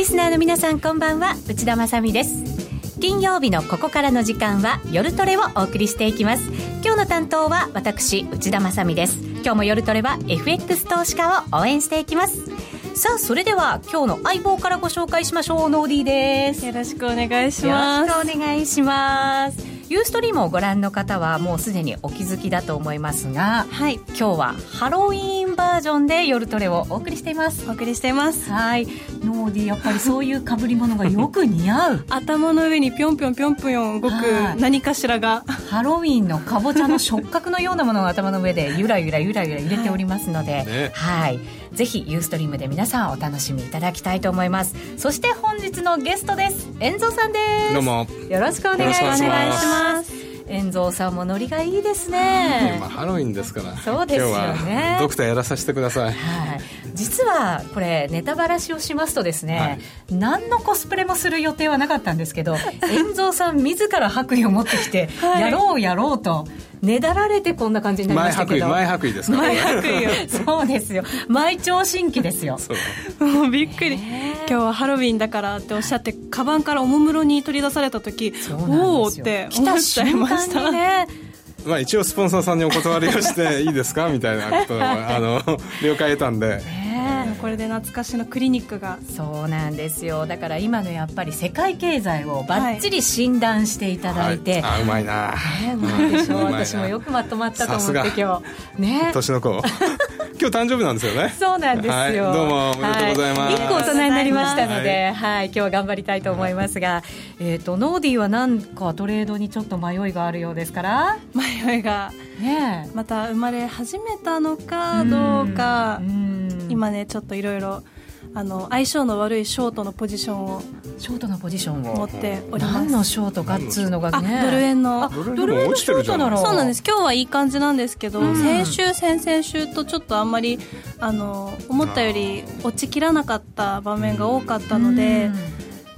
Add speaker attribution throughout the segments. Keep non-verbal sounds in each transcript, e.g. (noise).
Speaker 1: のリスナーの皆さんこんばんは。内田まさです。金曜日のここからの時間は夜トレをお送りしていきます。今日の担当は私内田まさです。今日も夜トレは FX 投資家を応援していきます。さあそれでは今日の相棒からご紹介しましょう。ノーディーです。
Speaker 2: よろしくお願いしま
Speaker 1: す。よろしくお願いしますユーストリームをご覧の方はもうすでにお気づきだと思いますが、はい、今日はハロウィーンバージョンで夜トレをお送りしています。
Speaker 2: お送りしています。
Speaker 1: はい。ノーディやっぱりそういう被り物がよく似合う。(laughs)
Speaker 2: 頭の上にぴょんぴょんぴょんぴょん動く何かしらが
Speaker 1: ハロウィーンのかぼちゃの触覚のようなものが頭の上でゆらゆらゆらゆら揺れておりますので、はい、ねはいぜひユーストリームで皆さんお楽しみいただきたいと思います。そして本日のゲストです。遠藤さんです。
Speaker 3: どうも。
Speaker 1: よろしくお願いします。遠蔵さんもノリがいいですね、
Speaker 3: まあ、ハロウィンですから。
Speaker 1: そうですよね。
Speaker 3: ドクターやらさせてください、
Speaker 1: はい、実はこれネタばらしをしますとですね、はい、何のコスプレもする予定はなかったんですけど遠蔵さん自ら白衣を持ってきて、やろうやろうとねだられてこんな感じになりましたけど。
Speaker 3: 前白衣ですか？
Speaker 1: 前白衣そうですよ。毎朝新規ですよ。
Speaker 2: もうびっくり、今日はハロウィンだからっておっしゃってカバンからおもむろに取り出された時おおって思っちゃいましたね。(laughs)
Speaker 3: まあ一応スポンサーさんにお断りをしていいですか？みたいなことをあの了解得たんで、
Speaker 2: これで懐かしのクリニックが。
Speaker 1: そうなんですよ。だから今のやっぱり世界経済をばっちり診断していただいて、
Speaker 3: はい、あうまいな、
Speaker 1: ね、うまいでしょう。私もよくまとまったと思って今日ね。
Speaker 3: 年の子。(laughs) 今日誕生日なんですよね。
Speaker 1: そうなんですよ、はい、
Speaker 3: どうもおめでとうございます、はい、
Speaker 1: 1個大人になりましたので、はい。今日は頑張りたいと思いますが、えーと、ノーディーは何かトレードにちょっと迷いがあるようですから。
Speaker 2: 迷いが。ねまた生まれ始めたのかどうか、今ねちょっといろいろあの相性の悪いショートのポジションを
Speaker 1: ショートのポジションを。
Speaker 2: 持っております。
Speaker 1: 何のショートかっつうのがね。
Speaker 2: ドル円の。
Speaker 3: ドル円のショートなら
Speaker 2: そうなんです。今日はいい感じなんですけど、うん、先週先々週とちょっとあんまりあの思ったより落ちきらなかった場面が多かったので、うん、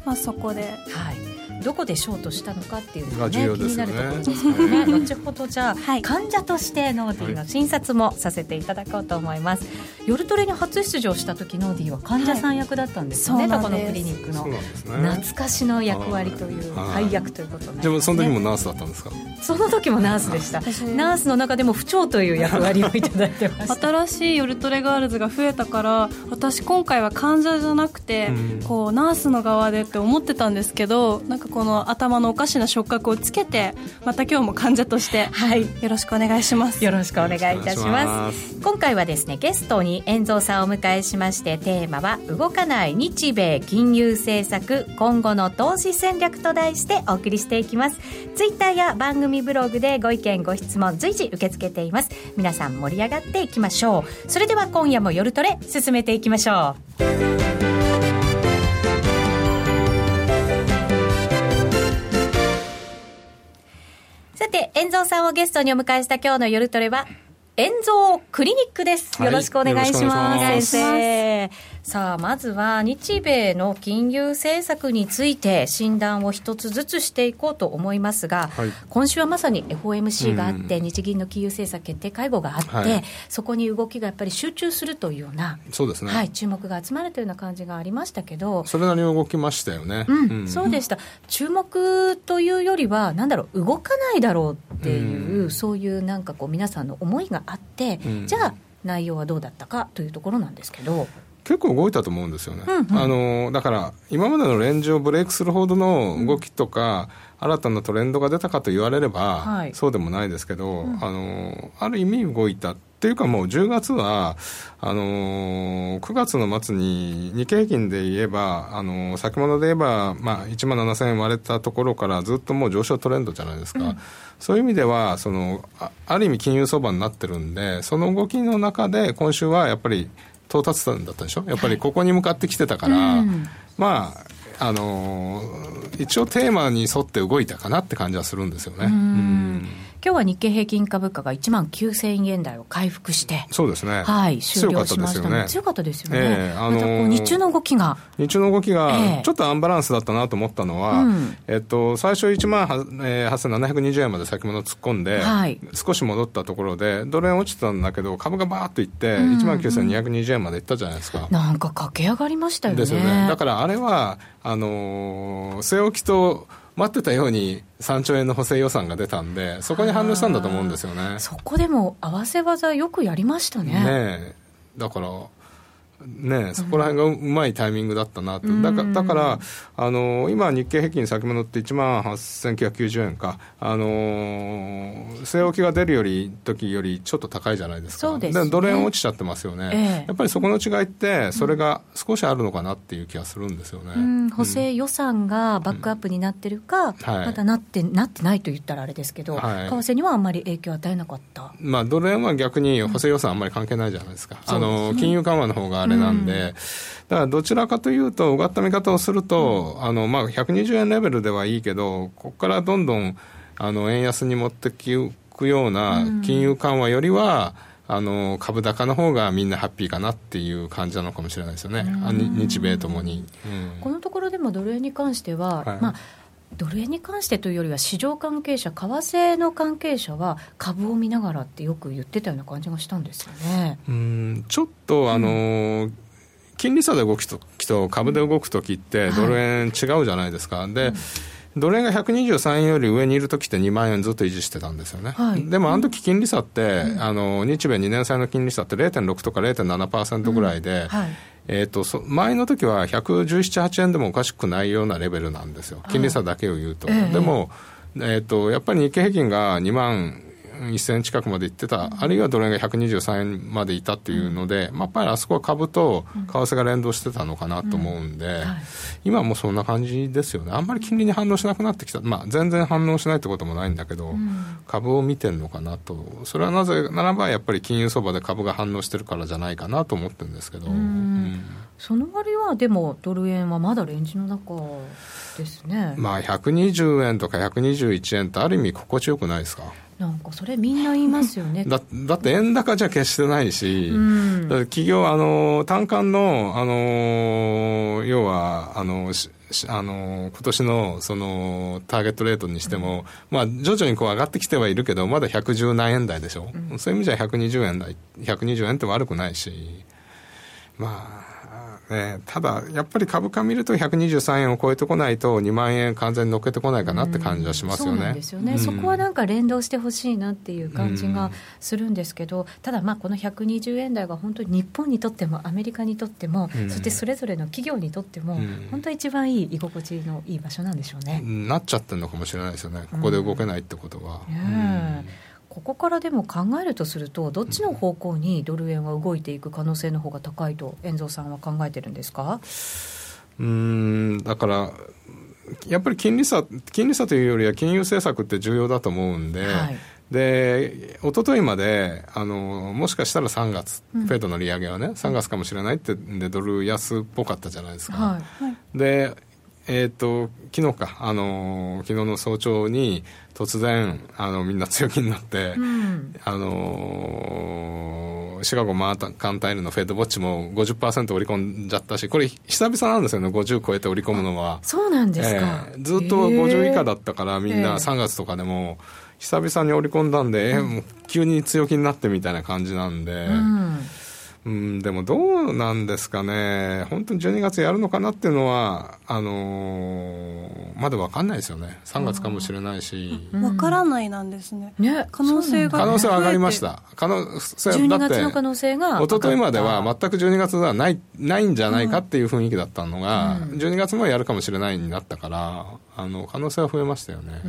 Speaker 2: まあ、そこで、
Speaker 1: はいどこでショートしたのかっていうのが、ね、気になるところですからね。(laughs) 後ほどじゃあ、はい、患者としてノーディーの診察もさせていただこうと思います、はい、夜トレに初出場した時ノーディーは患者さん役だったんですよね、はい、このクリニックの、ね、懐かしの役割という配役ということ
Speaker 3: で、ね、もその時もナースだったんですか？
Speaker 1: その時もナースでした。ナースの中でも不調という役割をいただいてました。
Speaker 2: 新しい夜トレガールズが増えたから私今回は患者じゃなくて、うん、こうナースの側でって思ってたんですけどなんかこの頭のおかしな触覚をつけてまた今日も患者として、はい、よろしくお願いします。
Speaker 1: よろしくお願いいたします。今回はですねゲストに遠蔵さんをお迎えしましてテーマは動かない日米金融政策今後の投資戦略と題してお送りしていきます。ツイッターや番組ブログでご意見ご質問随時受け付けています。皆さん盛り上がっていきましょう。それでは今夜も夜トレ進めていきましょうさて、遠蔵さんをゲストにお迎えした今日の夜トレは、遠蔵クリニックです。よろしくお願いします。先生。さあ、まずは日米の金融政策について診断を一つずつしていこうと思いますが、はい、今週はまさに FOMC があって、日銀の金融政策決定会合があって、はい、そこに動きがやっぱり集中するというような、
Speaker 3: そうですね、
Speaker 1: はい、注目が集まるというような感じがありましたけど、
Speaker 3: それなりに動きましたよね。
Speaker 1: うん、うん、そうでした。注目というよりは、なんだろう、動かないだろうっていう、うん、そういうなんかこう、皆さんの思いがあって、うん、じゃあ、内容はどうだったかというところなんですけど。
Speaker 3: 結構動いたと思うんですよね、うんうん、あのだから今までのレンジをブレイクするほどの動きとか、うん、新たなトレンドが出たかと言われれば、はい、そうでもないですけど、うん、あのある意味動いたっていうかもう10月はあの9月の末に日経平均で言えば、あの先物で言えば、まあ、1万7000円割れたところからずっともう上昇トレンドじゃないですか、うん、そういう意味ではそのあある意味金融相場になってるんでその動きの中で今週はやっぱり到達点だったでしょ？やっぱりここに向かってきてたから、はい、まああのー、一応テーマに沿って動いたかなって感じはするんですよね。
Speaker 1: 今日は日経平均株価が1万9000円台を回復して、
Speaker 3: そうですね。
Speaker 1: はい、終了しましたね。強かったですよね。えー、あのー、日中の動きが。
Speaker 3: 日中の動きが、ちょっとアンバランスだったなと思ったのは、えー、えっと、最初1万8720円まで先物突っ込んで、はい、少し戻ったところで、ドル円落ちたんだけど、株がバーっといって、1万9220円までいったじゃないですか。
Speaker 1: なんか駆け上がりましたよね。
Speaker 3: ですよね。だからあれは、あのー、据え置きと、待ってたように3兆円の補正予算が出たんで、そこに反応したんだと思うんですよね。
Speaker 1: そこでも合わせ技よくやりましたね。
Speaker 3: ねだからね、そこら辺がうまいタイミングだったなと、うん、だかだからあの今、日経平均先物って1万8990円か、あの据え置きが出るより時よりちょっと高いじゃないですか、
Speaker 1: です、
Speaker 3: ね、ドル円落ちちゃってますよね、ええ、やっぱりそこの違いって、それが少しあるのかなっていう気がするんですよね、う
Speaker 1: ん、補正予算がバックアップになってるか、うんはい、まだなってなってないと言ったらあれですけど、はい、為替にはあんまり影響を与えなかった、
Speaker 3: まあ、ドル円は逆に補正予算あんまり関係ないじゃないですか、あの金融緩和の方があれなんで、うん、だからどちらかというと、うがった見方をすると、あのまあ、120円レベルではいいけど、ここからどんどんあの円安に持っていくような金融緩和よりは、あの株高の方がみんなハッピーかなっていう感じなのかもしれないですよね、日米ともに、
Speaker 1: うん、このところでもドル円に関しては、はい、まあドル円に関してというよりは市場関係者、為替の関係者は株を見ながらってよく言ってたような感じがしたんですよね。
Speaker 3: うんちょっと、あのーうん、金利差で動くときと株で動くときって、ドル円違うじゃないですか。はい、で、うんドル円が123円より上にいるときって2万円ずっと維持してたんですよね。はい、でもあの時金利差って、うん、あの日米2年債の金利差って0.6とか0.7%ぐらいで、うん。はい、えーと、前の時は117、8円でもおかしくないようなレベルなんですよ、金利差だけを言うと。はい、でも、えーと、やっぱり日経平均が2万1000円近くまでいってた、あるいはドル円が123円までいたっていうので、まあ、やっぱりあそこは株と為替が連動してたのかなと思うんで、はい、今はもうそんな感じですよね、あんまり金利に反応しなくなってきた、まあ、全然反応しないってこともないんだけど、株を見てるのかなと、それはなぜならば、やっぱり金融相場で株が反応してるからじゃないかなと思ってるんですけど。うん。
Speaker 1: その割はでもドル円はまだレンジの中ですね。
Speaker 3: まあ120円とか121円ってある意味心地よくないですか？
Speaker 1: なんかそれみんな言いますよね。(laughs)
Speaker 3: だだって円高じゃ決してないし、うん、企業あの単価のあの要はあのあの今年のそのターゲットレートにしても、うん、まあ、徐々にこう上がってきてはいるけど、まだ110何円台でしょ、うん、そういう意味じゃ120円台、120円って悪くないし、まあ、ね、ただ、やっぱり株価見ると123円を超えてこないと、2万円完全に乗っけてこないかなって感じはしますよね。そうなんですよね、
Speaker 1: うん、そこはなんか連動してほしいなっていう感じがするんですけど、ただ、まあこの120円台が本当に日本にとっても、アメリカにとっても、そしてそれぞれの企業にとっても、本当一番いい居心地のいい場所なんでしょうね。
Speaker 3: なっちゃってるのかもしれないですよね、ここで動けないってことは。うん
Speaker 1: ここからでも考えるとすると、どっちの方向にドル円は動いていく可能性の方が高いと、遠藤さんは考えてるんですか？
Speaker 3: うんだから、やっぱり金利差金利差というよりは金融政策って重要だと思うんで。はい。で一昨日まであのもしかしたら3月、フェードの利上げはね3月かもしれないってでドル安っぽかったじゃないですか、はい。はい、でえーと、昨日か、あの昨日の早朝に突然あのみんな強気になって、うん、あのシカゴマーカンタイルのフェッドウォッチも50%織り込んじゃったしこれ久々なんですよね50超えて織り込むのは。
Speaker 1: そうなんですか、
Speaker 3: えー、ずっと50以下だったからみんな3月とかでも久々に織り込んだんで、えー、もう急に強気になってみたいな感じなんで。うんうん、でもどうなんですかね、本当に12月やるのかなっていうのは、あのー、まだ分かんないですよね、3月かもしれないし。
Speaker 2: 分からないなんですね、ね可能性が
Speaker 3: 可能性は上がりました、可能
Speaker 1: 性12月の可能性が
Speaker 3: 一昨日までは全く12月はないないんじゃないかっていう雰囲気だったのが、うん、12月もやるかもしれないになったから、あの可能性は増えましたよね。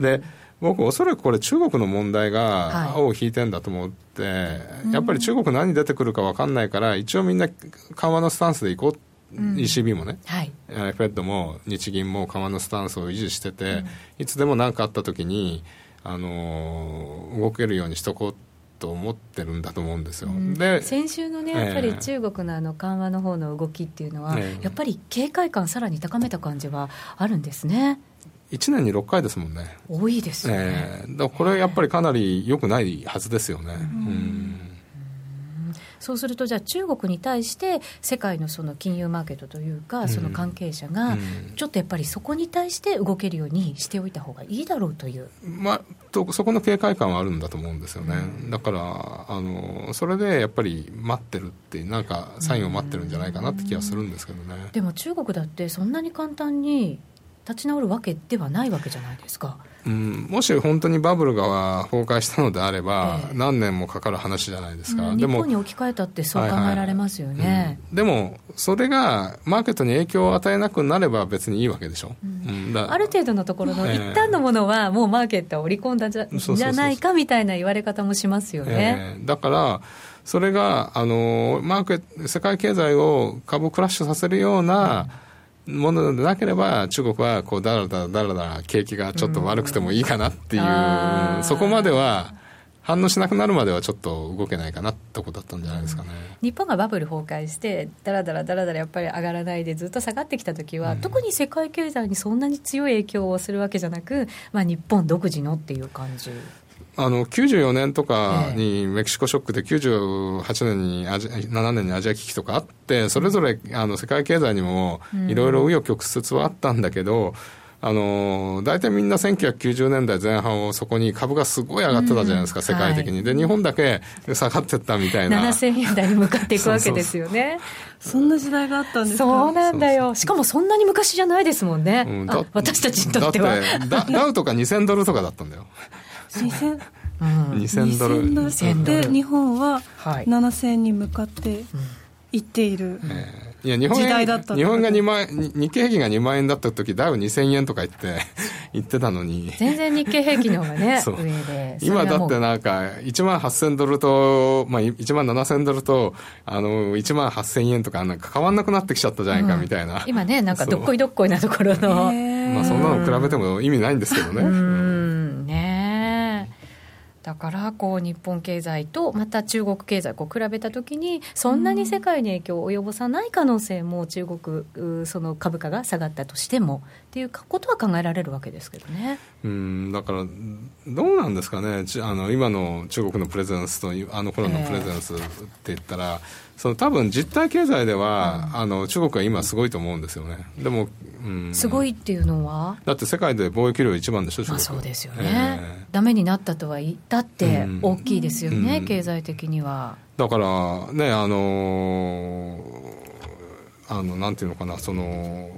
Speaker 3: で僕、おそらくこれ、中国の問題が尾を引いてんだと思って、はい、やっぱり中国、何出てくるか分かんないから、一応みんな緩和のスタンスでいこう。うん、ECB もね、はい、フェッドも日銀も緩和のスタンスを維持してて、うん、いつでも何かあったときに、あのー、動けるようにしとこうと思ってるんだと思うんですよ、うん、
Speaker 1: で先週のね、やっぱり中国のあの緩和の方の動きっていうのは、えー、やっぱり警戒感、さらに高めた感じはあるんですね。
Speaker 3: 1年に6回ですもんね。
Speaker 1: 多いですね。え
Speaker 3: ー、だこれやっぱりかなり良くないはずですよね。うん。
Speaker 1: そうすると、じゃあ、中国に対して世界のその金融マーケットというか、その関係者が、ちょっとやっぱりそこに対して動けるようにしておいた方がいいだろうという、
Speaker 3: まあ、とそこの警戒感はあるんだと思うんですよね、だからあの、それでやっぱり待ってるってなんかサインを待ってるんじゃないかなって気がするんですけどね。
Speaker 1: でも中国だってそんなに簡単に立ち直るわけではないわけじゃないですか。
Speaker 3: うん、もし本当にバブルが崩壊したのであれば、え何年もかかる話じゃないですか、
Speaker 1: うん、日本に置き換えたってそう考えられますよね、はいはい
Speaker 3: うん、でもそれがマーケットに影響を与えなくなれば別にいいわけでしょ、うん、
Speaker 1: ある程度のところの一旦のものはもうマーケットは織り込んだじゃじゃないかみたいな言われ方もしますよね、
Speaker 3: えー、だからそれがあのマーケット世界経済を株クラッシュさせるような、ものでなければ、中国はこうだらだらだらだら景気がちょっと悪くてもいいかなっていう、そこまでは反応しなくなるまではちょっと動けないかなってことだったんじゃないですかね、
Speaker 1: 日本がバブル崩壊してだらだらだらだらやっぱり上がらないでずっと下がってきた時は、うん、特に世界経済にそんなに強い影響をするわけじゃなく、まあ、日本独自のっていう感じ
Speaker 3: あの94年とかにメキシコショックで98年にアジ7年にアジア危機とかあってそれぞれあの世界経済にもいろいろ紆余曲折はあったんだけど、あの大体みんな1990年代前半をそこに株がすごい上がってたじゃないですか、世界的に、で日本だけ下がってったみたいな。
Speaker 1: 7000円台に向かっていくわけですよね。
Speaker 2: そんな時代があったんですか？
Speaker 1: そうなんだよ。しかもそんなに昔じゃないですもんね、うん、私たちにとっては。
Speaker 3: だってダウとか2000ドルとかだったんだよ2000 2000ドル。
Speaker 2: 2000ドル。で日本は7000円に向かっていっている、
Speaker 3: いや日本円日本が2万日経平均が2万円だった時ダウ2000円とか言って (laughs) 言ってたのに。
Speaker 1: 全然日経平均の方がね (laughs) 上で。
Speaker 3: 今だってなんか1万8000ドルと、まあ、1万7000ドルとあの1万8000円とかなんか変わんなくなってきちゃったじゃないかみたいな、うん、
Speaker 1: 今ねなんかどっこいどっこいなところの。
Speaker 3: まあそんなの比べても意味ないんですけどね。
Speaker 1: うん。ねだからこう日本経済とまた中国経済を比べたときにそんなに世界に影響を及ぼさない可能性も中国その株価が下がったとしてもっていうことは考えられるわけですけどね。
Speaker 3: うんだからどうなんですかねあの今の中国のプレゼンスとあの頃のプレゼンスって言ったら、えーその多分実体経済では、うん、あの中国は今すごいと思うんですよね。でも、
Speaker 1: うん、すごいっていうのは？
Speaker 3: だって世界で貿易量一番でしょ中国、まあ、
Speaker 1: そうですよね、えー、ダメになったとは言ったって大きいですよね、うん、経済的には。
Speaker 3: だからねあのー、あのなんていうのかなその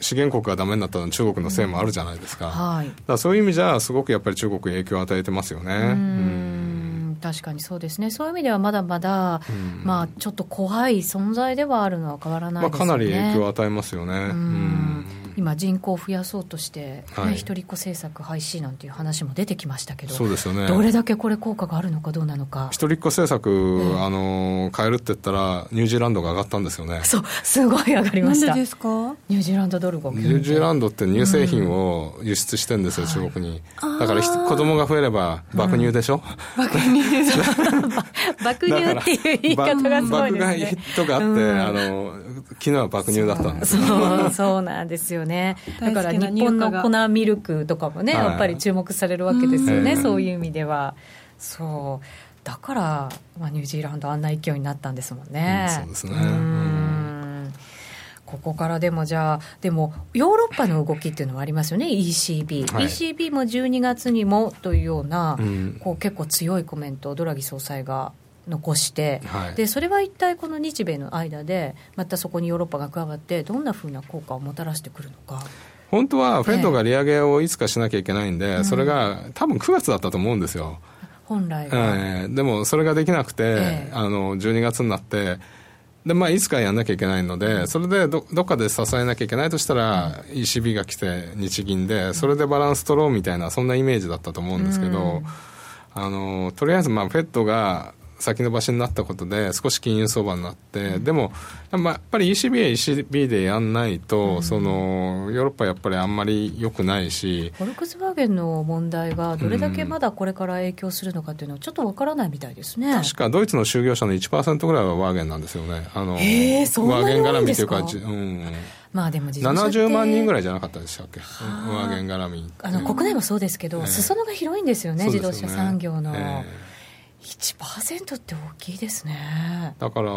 Speaker 3: 資源国がダメになったのは中国のせいもあるじゃないですか,、はい、だそういう意味じゃすごくやっぱり中国に影響を与えてますよね。うん
Speaker 1: 確かにそうですね、そういう意味ではまだまだ、うん、まあ、ちょっと怖い存在ではあるのは変わらないですね、
Speaker 3: まあ、かなり影響を与えますよね。うん
Speaker 1: 今、人口を増やそうとして、ね、一人っ子政策廃止なんていう話も出てきましたけど、
Speaker 3: そうですよね、
Speaker 1: どれだけこれ、効果があるのかどうなのか。
Speaker 3: 一人っ子政策、えー、あの変えるって言ったら、ニュージーランドが上がったんですよね。
Speaker 1: そう、すごい上がりました。
Speaker 2: ですか？
Speaker 1: ニュージーランドドルが
Speaker 3: ニュージーランドって乳製品を輸出してるんですよ、うん、中国に。だから子供が増えれば、爆乳でしょ、
Speaker 1: うん、爆乳 (laughs) 爆乳っていう言い方がすごいですね。爆買い
Speaker 3: ヒットがあって、うん、あの昨日は爆乳だったんです
Speaker 1: そうそうなんですよね。だから日本の粉ミルクとかもね、やっぱり注目されるわけですよね、そういう意味では。そう。だから、まあ、ニュージーランドあんな勢いになったんですもんね。
Speaker 3: そうですね、うん。
Speaker 1: ここからでもじゃあ、でもヨーロッパの動きっていうのはありますよね、ECB、はい、ECB も12月にもというような、うん、こう結構強いコメントをドラギ総裁が残して、はい、でそれは一体この日米の間で、またそこにヨーロッパが加わって、どんなふうな効果をもたらしてくるのか。
Speaker 3: 本当はフェットが利上げをいつかしなきゃいけないんで、えー、それが多分9月だったと思うんですよ。
Speaker 1: 本来は、
Speaker 3: えー、でもそれができなくて、えー、あの12月になってでまあ、いつかやんなきゃいけないので、それでどどっかで支えなきゃいけないとしたら、ECB が来て、日銀で、それでバランス取ろうみたいな、そんなイメージだったと思うんですけど、あのとりあえず、まあ、フェットが先延ばしになったことで少し金融相場になって、うん、でも、まあ、やっぱり ECB は ECB でやんないと、うん、そのヨーロッパやっぱりあんまり良くないし
Speaker 1: フォルクスワーゲンの問題がどれだけまだこれから影響するのかっていうのはちょっとわからないみたいですね、
Speaker 3: 確かドイツの就業者の1%ぐらいはワーゲンなんですよね。あの
Speaker 1: えー、そんなにワーゲン絡みというか、
Speaker 3: うん。
Speaker 1: まあでも
Speaker 3: 70万人ぐらいじゃなかったでしたっけ、上限絡み。
Speaker 1: あの国内もそうですけど、裾野が広いんですよね、自動車産業の。えー1%って大きいですね。
Speaker 3: だから、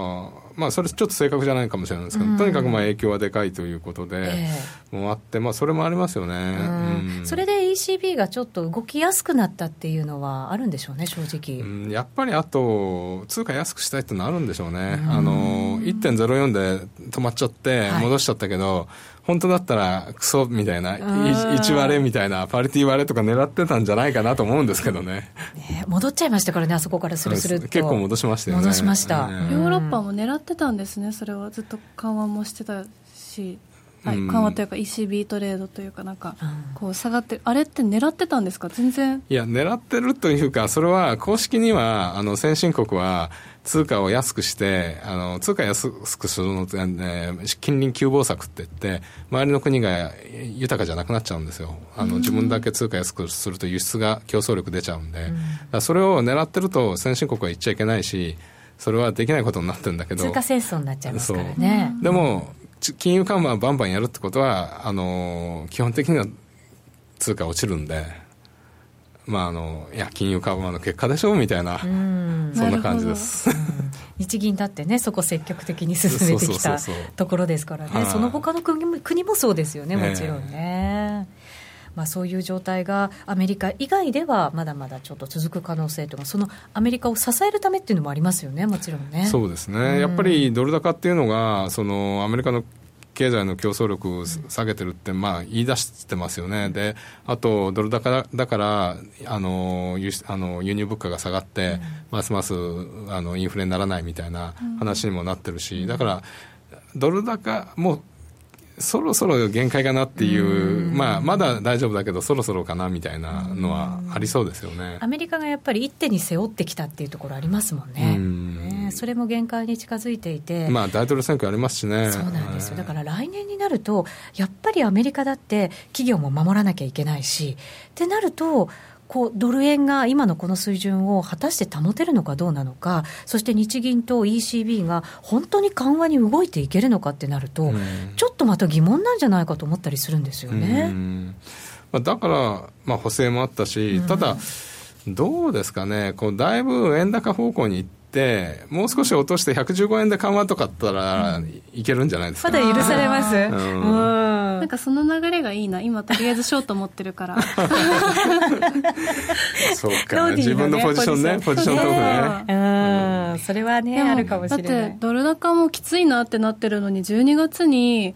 Speaker 3: まあ、それちょっと正確じゃないかもしれないですけど、うん、とにかくまあ影響はでかいということで、えー、もうあって、まあ、それもありますよね、
Speaker 1: うん。うん、それで ECB がちょっと動きやすくなったっていうのはあるんでしょうね、正
Speaker 3: 直、やっぱりあと、通貨安くしたいっていうのはあるんでしょうね、あの1.04で止まっちゃって、戻しちゃったけど、はい本当だったらクソみたいな、1割れみたいな、パリティ割れとか狙ってたんじゃないかなと思うんですけどね。
Speaker 1: ね戻っちゃいましたからね、あそこからするする
Speaker 3: 結構戻しましたよね。
Speaker 1: 戻しました。ヨ
Speaker 2: ーロッパも狙ってたんですね、それは。ずっと緩和もしてたし。はい、緩和というか ECB トレードというかなんかこう下がってあれって狙ってたんですか？全然
Speaker 3: いや狙ってるというかそれは公式にはあの先進国は通貨を安くして、あの、通貨安くするのって、ね、近隣急防策って言って、周りの国が豊かじゃなくなっちゃうんですよ。あの、自分だけ通貨安くすると輸出が競争力出ちゃうんで、うん、それを狙ってると先進国は言っちゃいけないし、それはできないことになってるんだけど。
Speaker 1: 通貨戦争になっちゃいますからね。
Speaker 3: でも、金融緩和バンバンやるってことは、あの、基本的には通貨落ちるんで、まあ、あのいや金融緩和の結果でしょうみたいな、そんな感じです、
Speaker 1: 日銀だってね、そこ積極的に進めてきたところですからね、その他の国も国もそうですよね、もちろんね。まあ、そういう状態がアメリカ以外ではまだまだちょっと続く可能性というか、そのアメリカを支えるためっていうのもありますよね、もちろんね。
Speaker 3: そうですね、うん、やっぱりドル高っていうのが、そのアメリカの経済の競争力を下げてるって、まあ、言い出してますよね。で、あと、ドル高だから、あの、輸あの輸入物価が下がって、ますますあのインフレにならないみたいな話にもなってるし、だから、ドル高、もうそろそろ限界かなっていう、まあ、まだ大丈夫だけど、そろそろかなみたいなのはありそうですよね。
Speaker 1: アメリカがやっぱり一手に背負ってきたっていうところありますもん。ね。ねそれも限界に近づいていて、
Speaker 3: まあ、大統領選挙ありますしね。
Speaker 1: そうなんですよ、だから来年になると、やっぱりアメリカだって企業も守らなきゃいけないし、ってなると、こうドル円が今のこの水準を果たして保てるのかどうなのか、そして日銀と ECB が本当に緩和に動いていけるのかってなると、ちょっとまた疑問なんじゃないかと思ったりするんですよね。
Speaker 3: まあ、だから、まあ、補正もあったし、ただ、どうですかね、こうだいぶ円高方向に行って、もう少し落として115円で緩和とかったらいけるんじゃないですか、
Speaker 1: まだ許されます、
Speaker 2: うん。なんかその流れがいいな。今とりあえずショート持ってるから。(laughs)
Speaker 3: そうか、ね、自分のポジションね。ポジショントー
Speaker 1: クね。うん。それはねあるかもしれない。だって
Speaker 2: ドル高もきついなってなってるのに12月に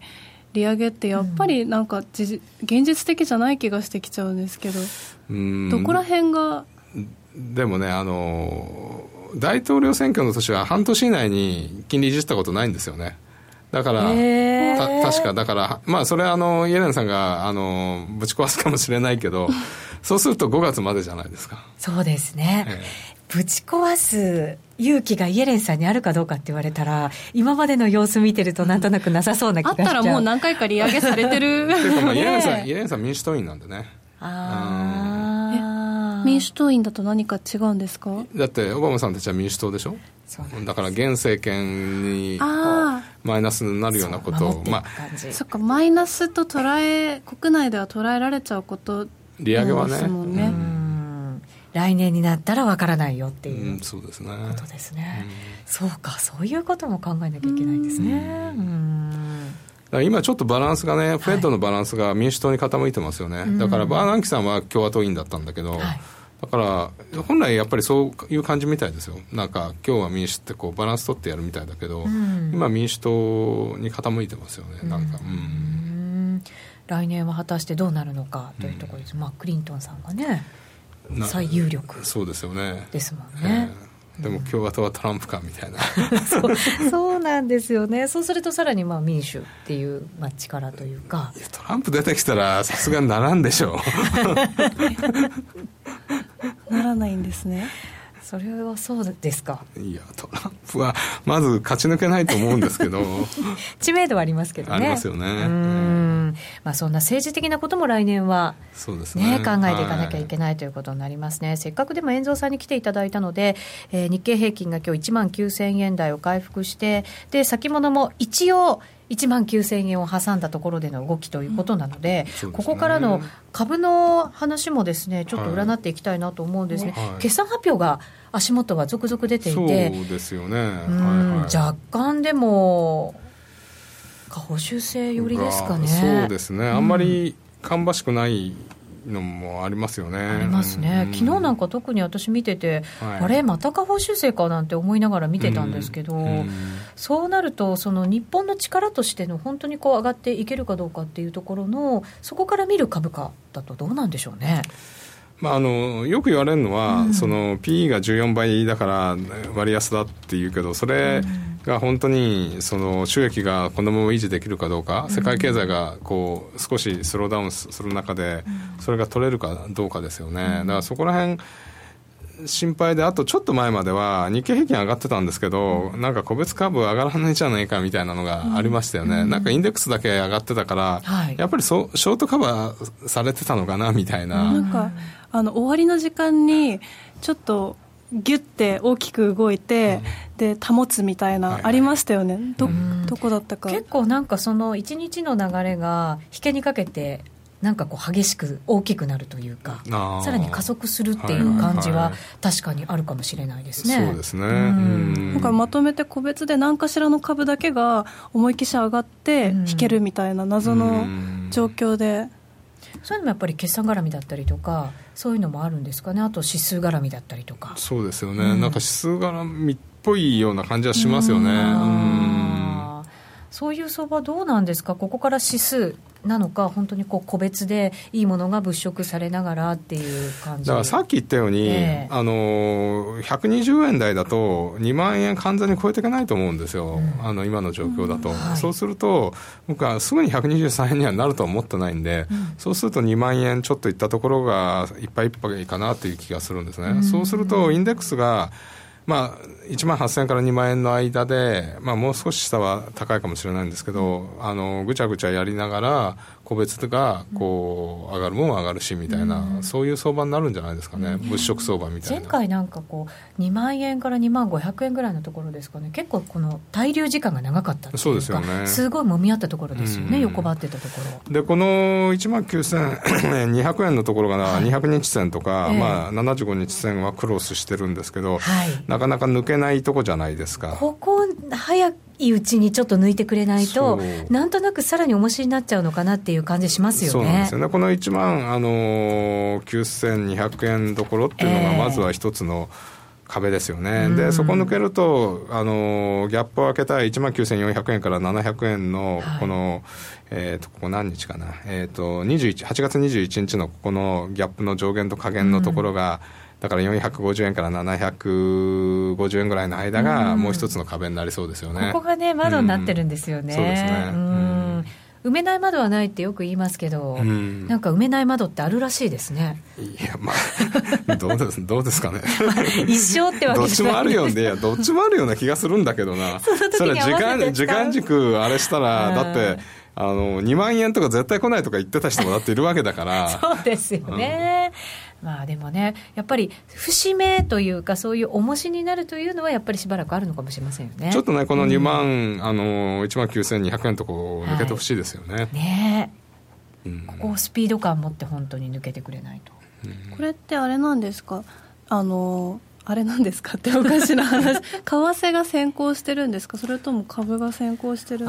Speaker 2: 利上げってやっぱりなんか現実的じゃない気がしてきちゃうんですけど。どこら辺が？
Speaker 3: でもねあの大統領選挙の年は半年以内に金利いじったことないんですよねだから、確か、だから、まあ、それあの、イエレンさんが、あの、ぶち壊すかもしれないけど、(laughs) そうすると5月までじゃないですか。
Speaker 1: そうですね。えー、ぶち壊す勇気がイエレンさんにあるかどうかって言われたら、今までの様子見てるとなんとなくなさそうな気がしちゃう。
Speaker 2: あったらもう何回か利上げされてる。
Speaker 3: ていうか、まあ、(laughs) イエレンさん、イエレンさん民主党員なんでね。
Speaker 2: ああ。民主党員だと何か違うんですか？
Speaker 3: だってオバマさんたちは民主党でしょ？だから現政権にマイナスになるようなことをまあ
Speaker 2: そっかマイナスと捉え国内では捉えられちゃうこと
Speaker 3: 利上げはね。
Speaker 1: ね。来年になったらわからないよっていう、
Speaker 3: うん、そうですね。
Speaker 1: ことですね、そうかそういうことも考えなきゃいけないんですね。
Speaker 3: 今ちょっとバランスがね、フェットのバランスが民主党に傾いてますよね、はい、だからバーナンキさんは共和党員だったんだけど、はいだから本来やっぱりそういう感じみたいですよ。なんか今日は民主ってこうバランス取ってやるみたいだけど、うん、今民主党に傾いてますよね。なんかうん。
Speaker 1: 来年は果たしてどうなるのかというところです、うん、まあクリントンさんがね最有力
Speaker 3: そうですよね。
Speaker 1: ですもんね、
Speaker 3: えー、でも共和党はトランプかみたいな。(laughs)
Speaker 1: そうそうなんですよね。そうするとさらにまあ民主っていう、まあ、力というか。
Speaker 3: トランプ出てきたらさすがにならんでしょう。(laughs)
Speaker 2: ならないんですね
Speaker 1: それはそうですか？
Speaker 3: いやトランプはまず勝ち抜けないと思うんですけど。(laughs)
Speaker 1: 知名度はありますけどね。
Speaker 3: ありますよね。
Speaker 1: まあ、そんな政治的なことも来年は、
Speaker 3: そうですね、
Speaker 1: ね、考えていかなきゃいけないということになりますね、はい、せっかくでも遠蔵さんに来ていただいたので、えー、日経平均が今日1万9000円台を回復して、で先物も一応、1万9000円を挟んだところでの動きということなので、うんでね、ここからの株の話もですねちょっと占っていきたいなと思うんですね、はい、決算発表が足元は続々出ていて、
Speaker 3: そうですよね、はい
Speaker 1: はい、若干でも、下方修正寄りですかね。
Speaker 3: そうですね、あんまり芳しくないのもありますよね。
Speaker 1: ありますね、うん、昨日なんか特に私見てて、はい、あれ、また下方修正かなんて思いながら見てたんですけど、うん。うん、そうなると、その日本の力としての本当にこう上がっていけるかどうかっていうところの、そこから見る株価だとどうなんでしょうね。
Speaker 3: まあ、あのよく言われるのは、うん、その PE が14倍だから割安だっていうけどそれが本当にその収益がこのまま維持できるかどうか、うん、世界経済がこう少しスローダウンする中でそれが取れるかどうかですよね、だからそこら辺心配で、あとちょっと前までは、日経平均上がってたんですけど、なんか個別株上がらないじゃないかみたいなのがありましたよね、なんかインデックスだけ上がってたから、やっぱりそショートカバーされてたのかなみたいな。
Speaker 2: なんかあの終わりの時間にちょっとギュッて大きく動いて、で保つみたいな、ありましたよね、どどこだったか。
Speaker 1: 結構なんかその一日の流れが引けにかけてなんかこう激しく大きくなるというかさらに加速するっていう感じは確かにあるかもしれないですね、
Speaker 3: そうですね、な
Speaker 2: んかまとめて個別で何かしらの株だけが思いっきし上がって引けるみたいな謎の状況で、
Speaker 1: そういうのもやっぱり決算絡みだったりとかそういうのもあるんですかね。あと指数絡みだったりとか。
Speaker 3: そうですよね、うん、なんか指数絡みっぽいような感じはしますよね
Speaker 1: そういう相場どうなんですか？ここから指数なのか、本当にこう個別でいいものが物色されながらっていう感じ？
Speaker 3: だからさっき言ったように、えー、あの120円台だと、2万円完全に超えていけないと思うんですよ、うん、あの今の状況だと、うん。はい、そうすると、僕はすぐに123円にはなるとは思ってないんで、うん、そうすると2万円ちょっといったところがいっぱいいっぱいかなという気がするんですね。そうするとインデックスがまあ、1万8000円から2万円の間で、まあ、もう少し下は高いかもしれないんですけど、あのぐちゃぐちゃやりながら、個別がこう上がるもんは上がるしみたいな、うん、そういう相場になるんじゃないですかね、うん、物色相場みたい
Speaker 1: な。前回なんかこう2万円から2万500円ぐらいのところですかね。結構この滞留時間が長かったそうですよね。すごいもみ合ったところですよね、うん、横ばってたとこ
Speaker 3: ろ。でこの1万9200円のところが200日線とか、はい、まあ、75日線はクロスしてるんですけど、はい、なかなか抜けないとこじゃないですか。
Speaker 1: ここ早いうちにちょっと抜いてくれないと、なんとなくさらに重しになっちゃうのかなっていう感じしますよね。そうなんですよ
Speaker 3: ね。この1万、あのー、9200円どころっていうのが、まずは一つの、壁ですよね、でそこ抜けると、あのギャップを開けた1万9400円から700円の、この、はい、えーと、ここ何日かな、えーと、と8月21日のここのギャップの上限と下限のところが、うんだから450円から750円ぐらいの間がもう一つの壁になりそうですよね、
Speaker 1: ここがね窓になってるんですよね、うん、そうですね、うん。埋めない窓はないってよく言いますけど、うん、なんか埋めない窓ってあるらしいですね。
Speaker 3: いや、まあ、(laughs) どうです、どうですかね。(laughs)
Speaker 1: 一生ってわけ
Speaker 3: どっちもあるようで、どっちもあるような気がするんだけどな。(laughs) それ時間、時間軸あれしたら、だって、あの、2万円とか絶対来ないとか言ってた人もだっているわけだから。
Speaker 1: そうですよね。うんまあでもね、やっぱり節目というか、そういう重しになるというのは、やっぱりしばらくあるのかもしれませんよね。
Speaker 3: ちょっとね、この2万、うん、あの1万9200円のとこ抜けてほしいですよね。はい、
Speaker 1: ね、うん、ここをスピード感持って本当に抜けてくれないと。
Speaker 2: うん、これってあれなんですか？あのあれなんですかっておかしな話。(laughs) 為替が先行してるんですか？それとも株が先行してるん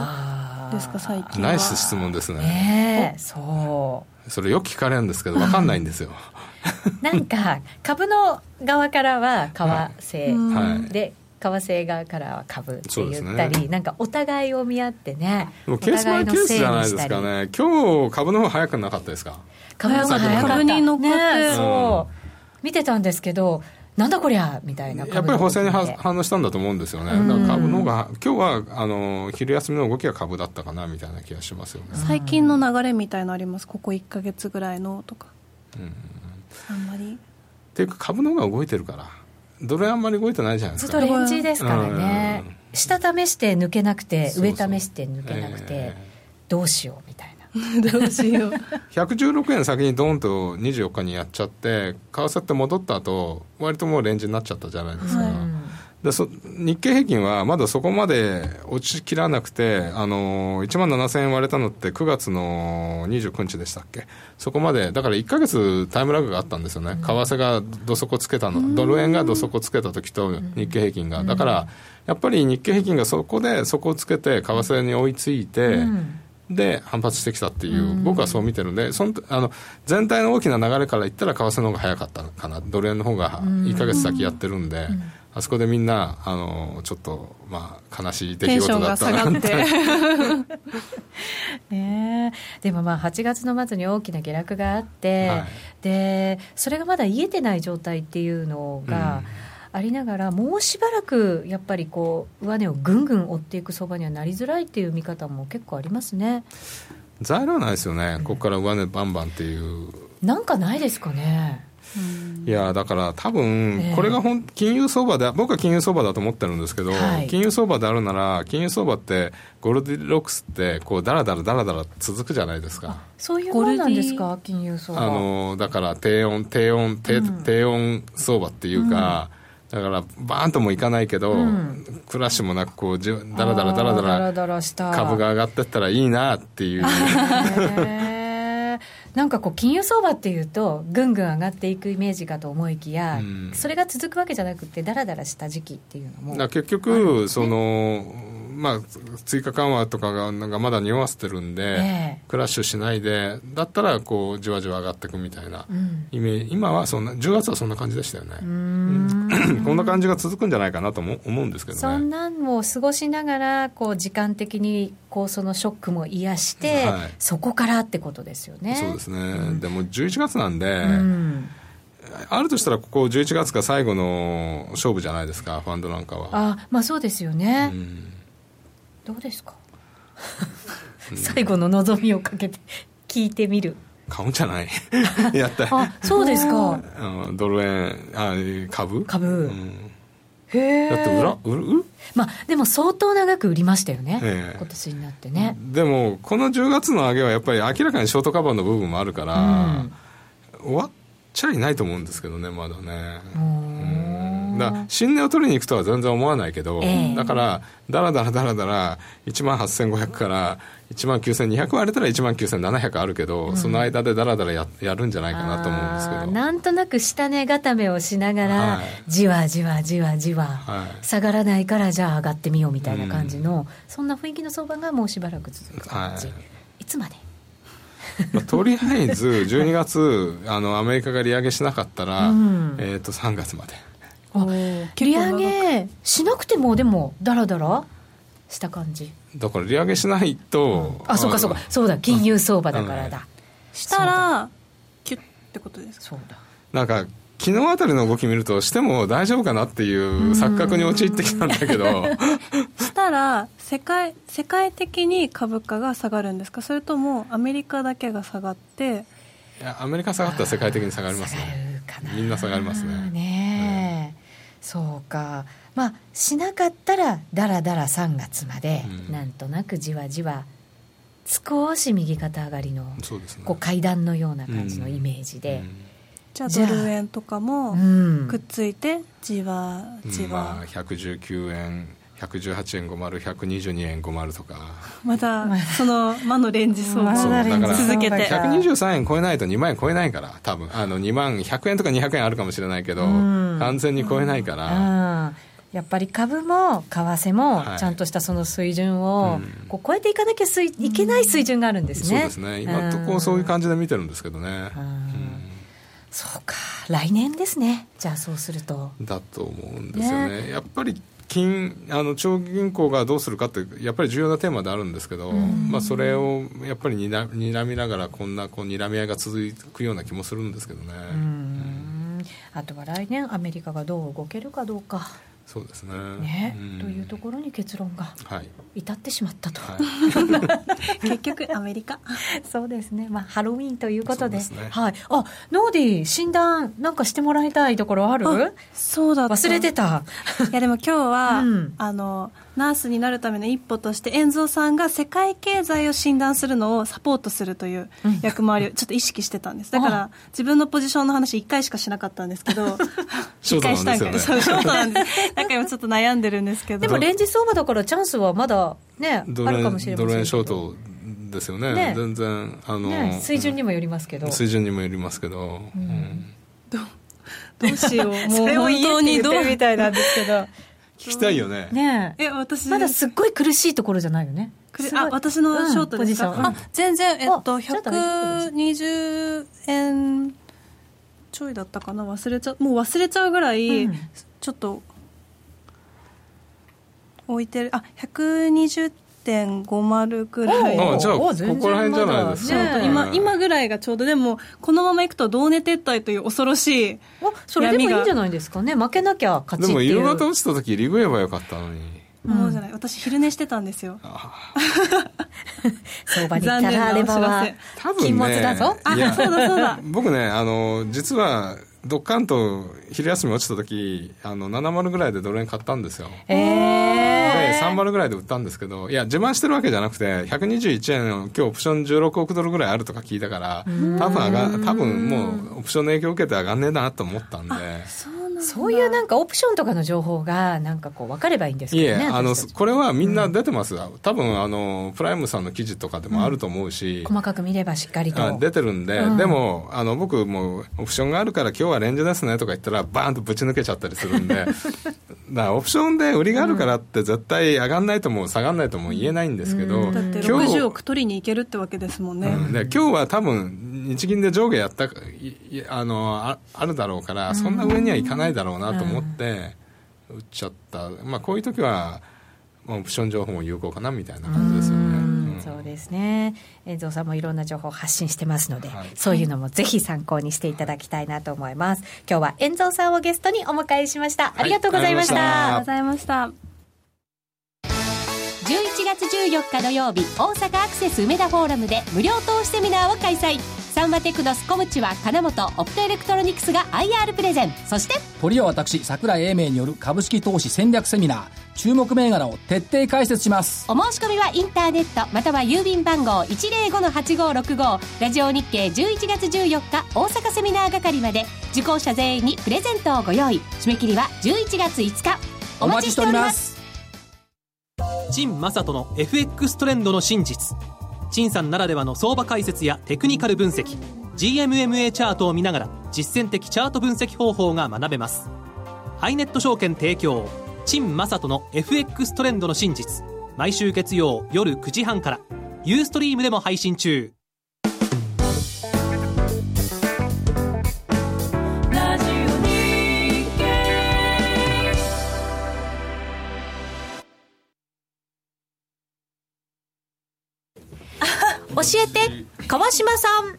Speaker 2: ですか？最近
Speaker 3: ナイス質問ですね。
Speaker 1: ねそう。
Speaker 3: それよく聞かれるんですけど分かんないんですよ (laughs)
Speaker 1: なんか株の側からは為替で、為替側からは株って言ったり、ね、なんかお互いを見合ってね、
Speaker 3: ケースバイケースじゃないですかね、今日株の方早くなかったですか？
Speaker 1: 株の方早かった。に乗って、ね、そう、見てたんですけど、なんだこりゃみたいな
Speaker 3: やっぱり補正に反応したんだと思うんですよね、だから株の方が、今日はあの昼休みの動きが株だったかなみたいな気がしますよね。
Speaker 2: 最近の流れみたいのあります、ここ1か月ぐらいのとか。うんあんまり。
Speaker 3: っていうか株の方が動いてるから。ドルあんまり動いてないじゃないですか。
Speaker 1: ずっとレンジですからね、下試して抜けなくて上試して抜けなくて、どうしようみたいな。(laughs)
Speaker 2: どうしよう。
Speaker 3: 116円先にドンと24日にやっちゃって為替って戻った後割ともうレンジになっちゃったじゃないですか、はいでそ日経平均はまだそこまで落ちきらなくて、あの1万7000円割れたのって9月の29日でしたっけ、そこまで、だから1か月タイムラグがあったんですよね、為替がど底つけたの、ドル円がど底つけた時と日経平均が、だからやっぱり日経平均がそこで底をつけて、為替に追いついて、で反発してきたっていう、僕はそう見てるんで、そのあの全体の大きな流れから言ったら、為替の方が早かったかな、ドル円の方が1か月先やってるんで。あそこでみんなあのちょっと、まあ、悲しい出来事だったなって。
Speaker 1: ねでもまあ8月の末に大きな下落があって、はい、でそれがまだ癒えてない状態っていうのが、ありながら、もうしばらくやっぱりこう上値をぐんぐん追っていく相場にはなりづらいっていう見方も結構ありますね。
Speaker 3: 材料ないですよね、ここから上値バンバンっていう。
Speaker 1: なんかないですかね。
Speaker 3: いやだから多分、これが本金融相場で、僕は金融相場だと思ってるんですけど、はい、金融相場であるなら、金融相場って、ゴールディロックスって、こうだらだらだらだら続くじゃないですか。
Speaker 1: そういうものなんですか、金融相場。
Speaker 3: あのだから低温、低温、低,、低温相場っていうか、だから、バーンともいかないけど、うん、クラッシュもなくこうじだらだらだらだら株が上がってったらいいなっていう。
Speaker 1: なんかこう金融相場っていうとぐんぐん上がっていくイメージかと思いきや、うん、それが続くわけじゃなくてだらだらした時期っていうのも。
Speaker 3: 結局、ね、そのまあ、追加緩和とかがなんかまだ匂わせてるんで、えー、クラッシュしないで、だったらこうじわじわ上がっていくみたいなイメージ、うん、今はそんな、10月はそんな感じでしたよね。(clears throat) こんな感じが続くんじゃないかなと思うんですけどね。
Speaker 1: そんなんも過ごしながら、こう時間的にこうそのショックも癒して、はい、そこからってことですよね。
Speaker 3: そうですね、うん、でも11月なんで、うんあるとしたら、ここ11月が最後の勝負じゃないですか、ファンドなんかは。
Speaker 1: あまあそうですよね。うんどうですか？(laughs) 最後の望みをかけて聞いてみる。
Speaker 3: 買うんじゃない？(laughs) やった。
Speaker 1: あそうですか、
Speaker 3: うん、ドル円あ株？
Speaker 1: 株、うん、へえ
Speaker 3: だって売ら売る
Speaker 1: まあでも相当長く売りましたよね、えー、今年になってね。
Speaker 3: でもこの10月の上げはやっぱり明らかにショートカバーの部分もあるから、うん、終わっちゃいないと思うんですけどねまだね。うんだ新値を取りに行くとは全然思わないけど、えー、だからだらだらだらだら1万8500から1万9200割れたら1万9700あるけど、うん、その間でだらだらややるんじゃないかなと思うんですけど。
Speaker 1: なんとなく下値固めをしながら、はい、じわじわじわじわ、はい、下がらないからじゃあ上がってみようみたいな感じの、うん、そんな雰囲気の相場がもうしばらく続く感じ、はい、いつまで？
Speaker 3: まあ、とりあえず12月あのアメリカが利上げしなかったら、うん、えー、と3月まで
Speaker 1: 利上げしなくてもでもだらだらした感じ。
Speaker 3: だから利上げしないと、
Speaker 1: うん、あそうかそうか。そうだ。金融相場だからだ、うん、
Speaker 2: したらキュッってことです
Speaker 1: そうだ。
Speaker 3: なんか昨日あたりの動き見るとしても大丈夫かなっていう錯覚に陥ってきたんだけど。(laughs)
Speaker 2: したら世界世界的に株価が下がるんですか？それともアメリカだけが下がって？
Speaker 3: いやアメリカ下がったら世界的に下がりますね。みんな下がりますね。
Speaker 1: ね、うんそうか。まあしなかったらだらだら3月まで、うん、なんとなくじわじわ少し右肩上がりの、ね、こう階段のような感じのイメージで、うん。うん、
Speaker 2: じゃあドル円とかもくっついてじわじわ、ま
Speaker 3: あ、119円118円50、122円50とか。
Speaker 2: また、その魔のレンジ相場を (laughs) 続けて。
Speaker 3: 123円超えないと2万円超えないから、多分。あの、2万100円とか200円あるかもしれないけど、完全に超えないから。
Speaker 1: やっぱり株も為替もちゃんとしたその水準をこう超えていかなきゃいけない水準があるんですね。
Speaker 3: そうですね。今とこそういう感じで見てるんですけどね。
Speaker 1: そうか。来年ですね。じゃあそうすると。
Speaker 3: だと思うんですよね。やっぱり金あの長期銀行がどうするかってやっぱり重要なテーマであるんですけど、まあ、それをやっぱりにらにらみながらこんなこう睨み合いが続くような気もするんですけどね。
Speaker 1: あとは来年アメリカがどう動けるかどうか。
Speaker 3: そうですね。
Speaker 1: ね、うん、というところに結論が至ってしまったと、は
Speaker 2: い、(laughs) 結局アメリカ？
Speaker 1: そうですね、まあ、ハロウィンということで、ね、はい、あノーディー診断なんかしてもらいたいところある？
Speaker 2: そうだ
Speaker 1: 忘れてた。
Speaker 2: いやでも今日は、(laughs) うん、あのナースになるための一歩として遠蔵さんが世界経済を診断するのをサポートするという役回りを (laughs) ちょっと意識してたんです。だから自分のポジションの話1回しかしなかったんですけど
Speaker 3: 1回したんか。そう
Speaker 2: そうなんですだから今ちょっと悩んでるんですけど。
Speaker 1: でもレンジ相場だからチャンスはまだねあるかもしれませんドル
Speaker 3: 円ショートですよね、ね、全然あの、ね、
Speaker 1: 水準にもよりますけど。
Speaker 3: 水準にもよりますけど、うん、
Speaker 2: どどうしよう。(laughs) もう本当にどう
Speaker 1: みたいなんですけど。
Speaker 3: 聞きたいよね。
Speaker 1: ね。え。私。まだすっごい苦しいところじゃないよね。
Speaker 2: あ、私のショートですか、うん、あ、全然、えっと、120円ちょいだったかな？忘れちゃもう忘れちゃうぐらい、うん、ちょっと、置いてる、あ、120 1.50ぐらい。
Speaker 3: あじゃあここら辺じゃないですか、
Speaker 2: ね、今今ぐらいがちょうど。でもこのままいくと同値撤退という恐ろしい
Speaker 1: それでもいいんじゃないですかね。負けなきゃ勝ち
Speaker 3: でも夕方落ちた時リグえばよかったのに。
Speaker 2: もうじゃない、私昼寝してたんですよ。
Speaker 1: 相場に行ったらあればは金物だぞ。
Speaker 2: あそうだそうだ。
Speaker 3: 僕ねあの実はドッカンと昼休み落ちた時あの70ぐらいでドル円買ったんですよ。ええー、で30ぐらいで売ったんですけどいや自慢してるわけじゃなくて121円今日オプション16億ドルぐらいあるとか聞いたから多分多分もうオプションの影響を受けて上がんねえなと思ったんで。
Speaker 1: そうそういうなんかオプションとかの情報がなんかこう分かればいいんですけどねいえ
Speaker 3: あのこれはみんな出てます、うん、多分あのプライムさんの記事とかでもあると思うし、
Speaker 1: うん、細かく見ればしっかりと。
Speaker 3: 出てるんで、うん、でもあの僕もオプションがあるから今日はレンジですねとか言ったらバーンとぶち抜けちゃったりするんで。(laughs) だからオプションで売りがあるからって絶対上がんないとも下がんないとも言えないんですけど、
Speaker 2: だって60億取りにいけるってわけですもんね、
Speaker 3: で今日は多分日銀で上下やったあのああるだろうからそんな上にはいかないだろうなと思って、って売っちゃった、まあ、こういう時はオプション情報も有効かなみたいな感じですよね。
Speaker 1: うん、そうですね。遠蔵さんもいろんな情報を発信してますので、はい、そういうのもぜひ参考にしていただきたいなと思います。今日は遠蔵さんをゲストにお迎えしました、ありがとうございました、
Speaker 2: ありがとうございました。
Speaker 4: 11月14日土曜日大阪アクセス梅田フォーラムで無料投資セミナーを開催サンバテクノスコムチは金本オプトエレクトロニクスが IR プレゼン。そして
Speaker 5: 鳥は私櫻井英明による株式投資戦略セミナー。注目銘柄を徹底解説します。
Speaker 4: お申し込みはインターネットまたは郵便番号105-8565ラジオ日経11月14日大阪セミナー係まで。受講者全員にプレゼントをご用意。締め切りは11月5日。
Speaker 5: お待ちしております。
Speaker 6: 陳正人の FX トレンドの真実陳さんならではの相場解説やテクニカル分析 GMMA チャートを見ながら実践的チャート分析方法が学べます。ハイネット証券提供陳正人の FX トレンドの真実。毎週月曜夜9時半からユーストリームでも配信中。
Speaker 1: えて川島さん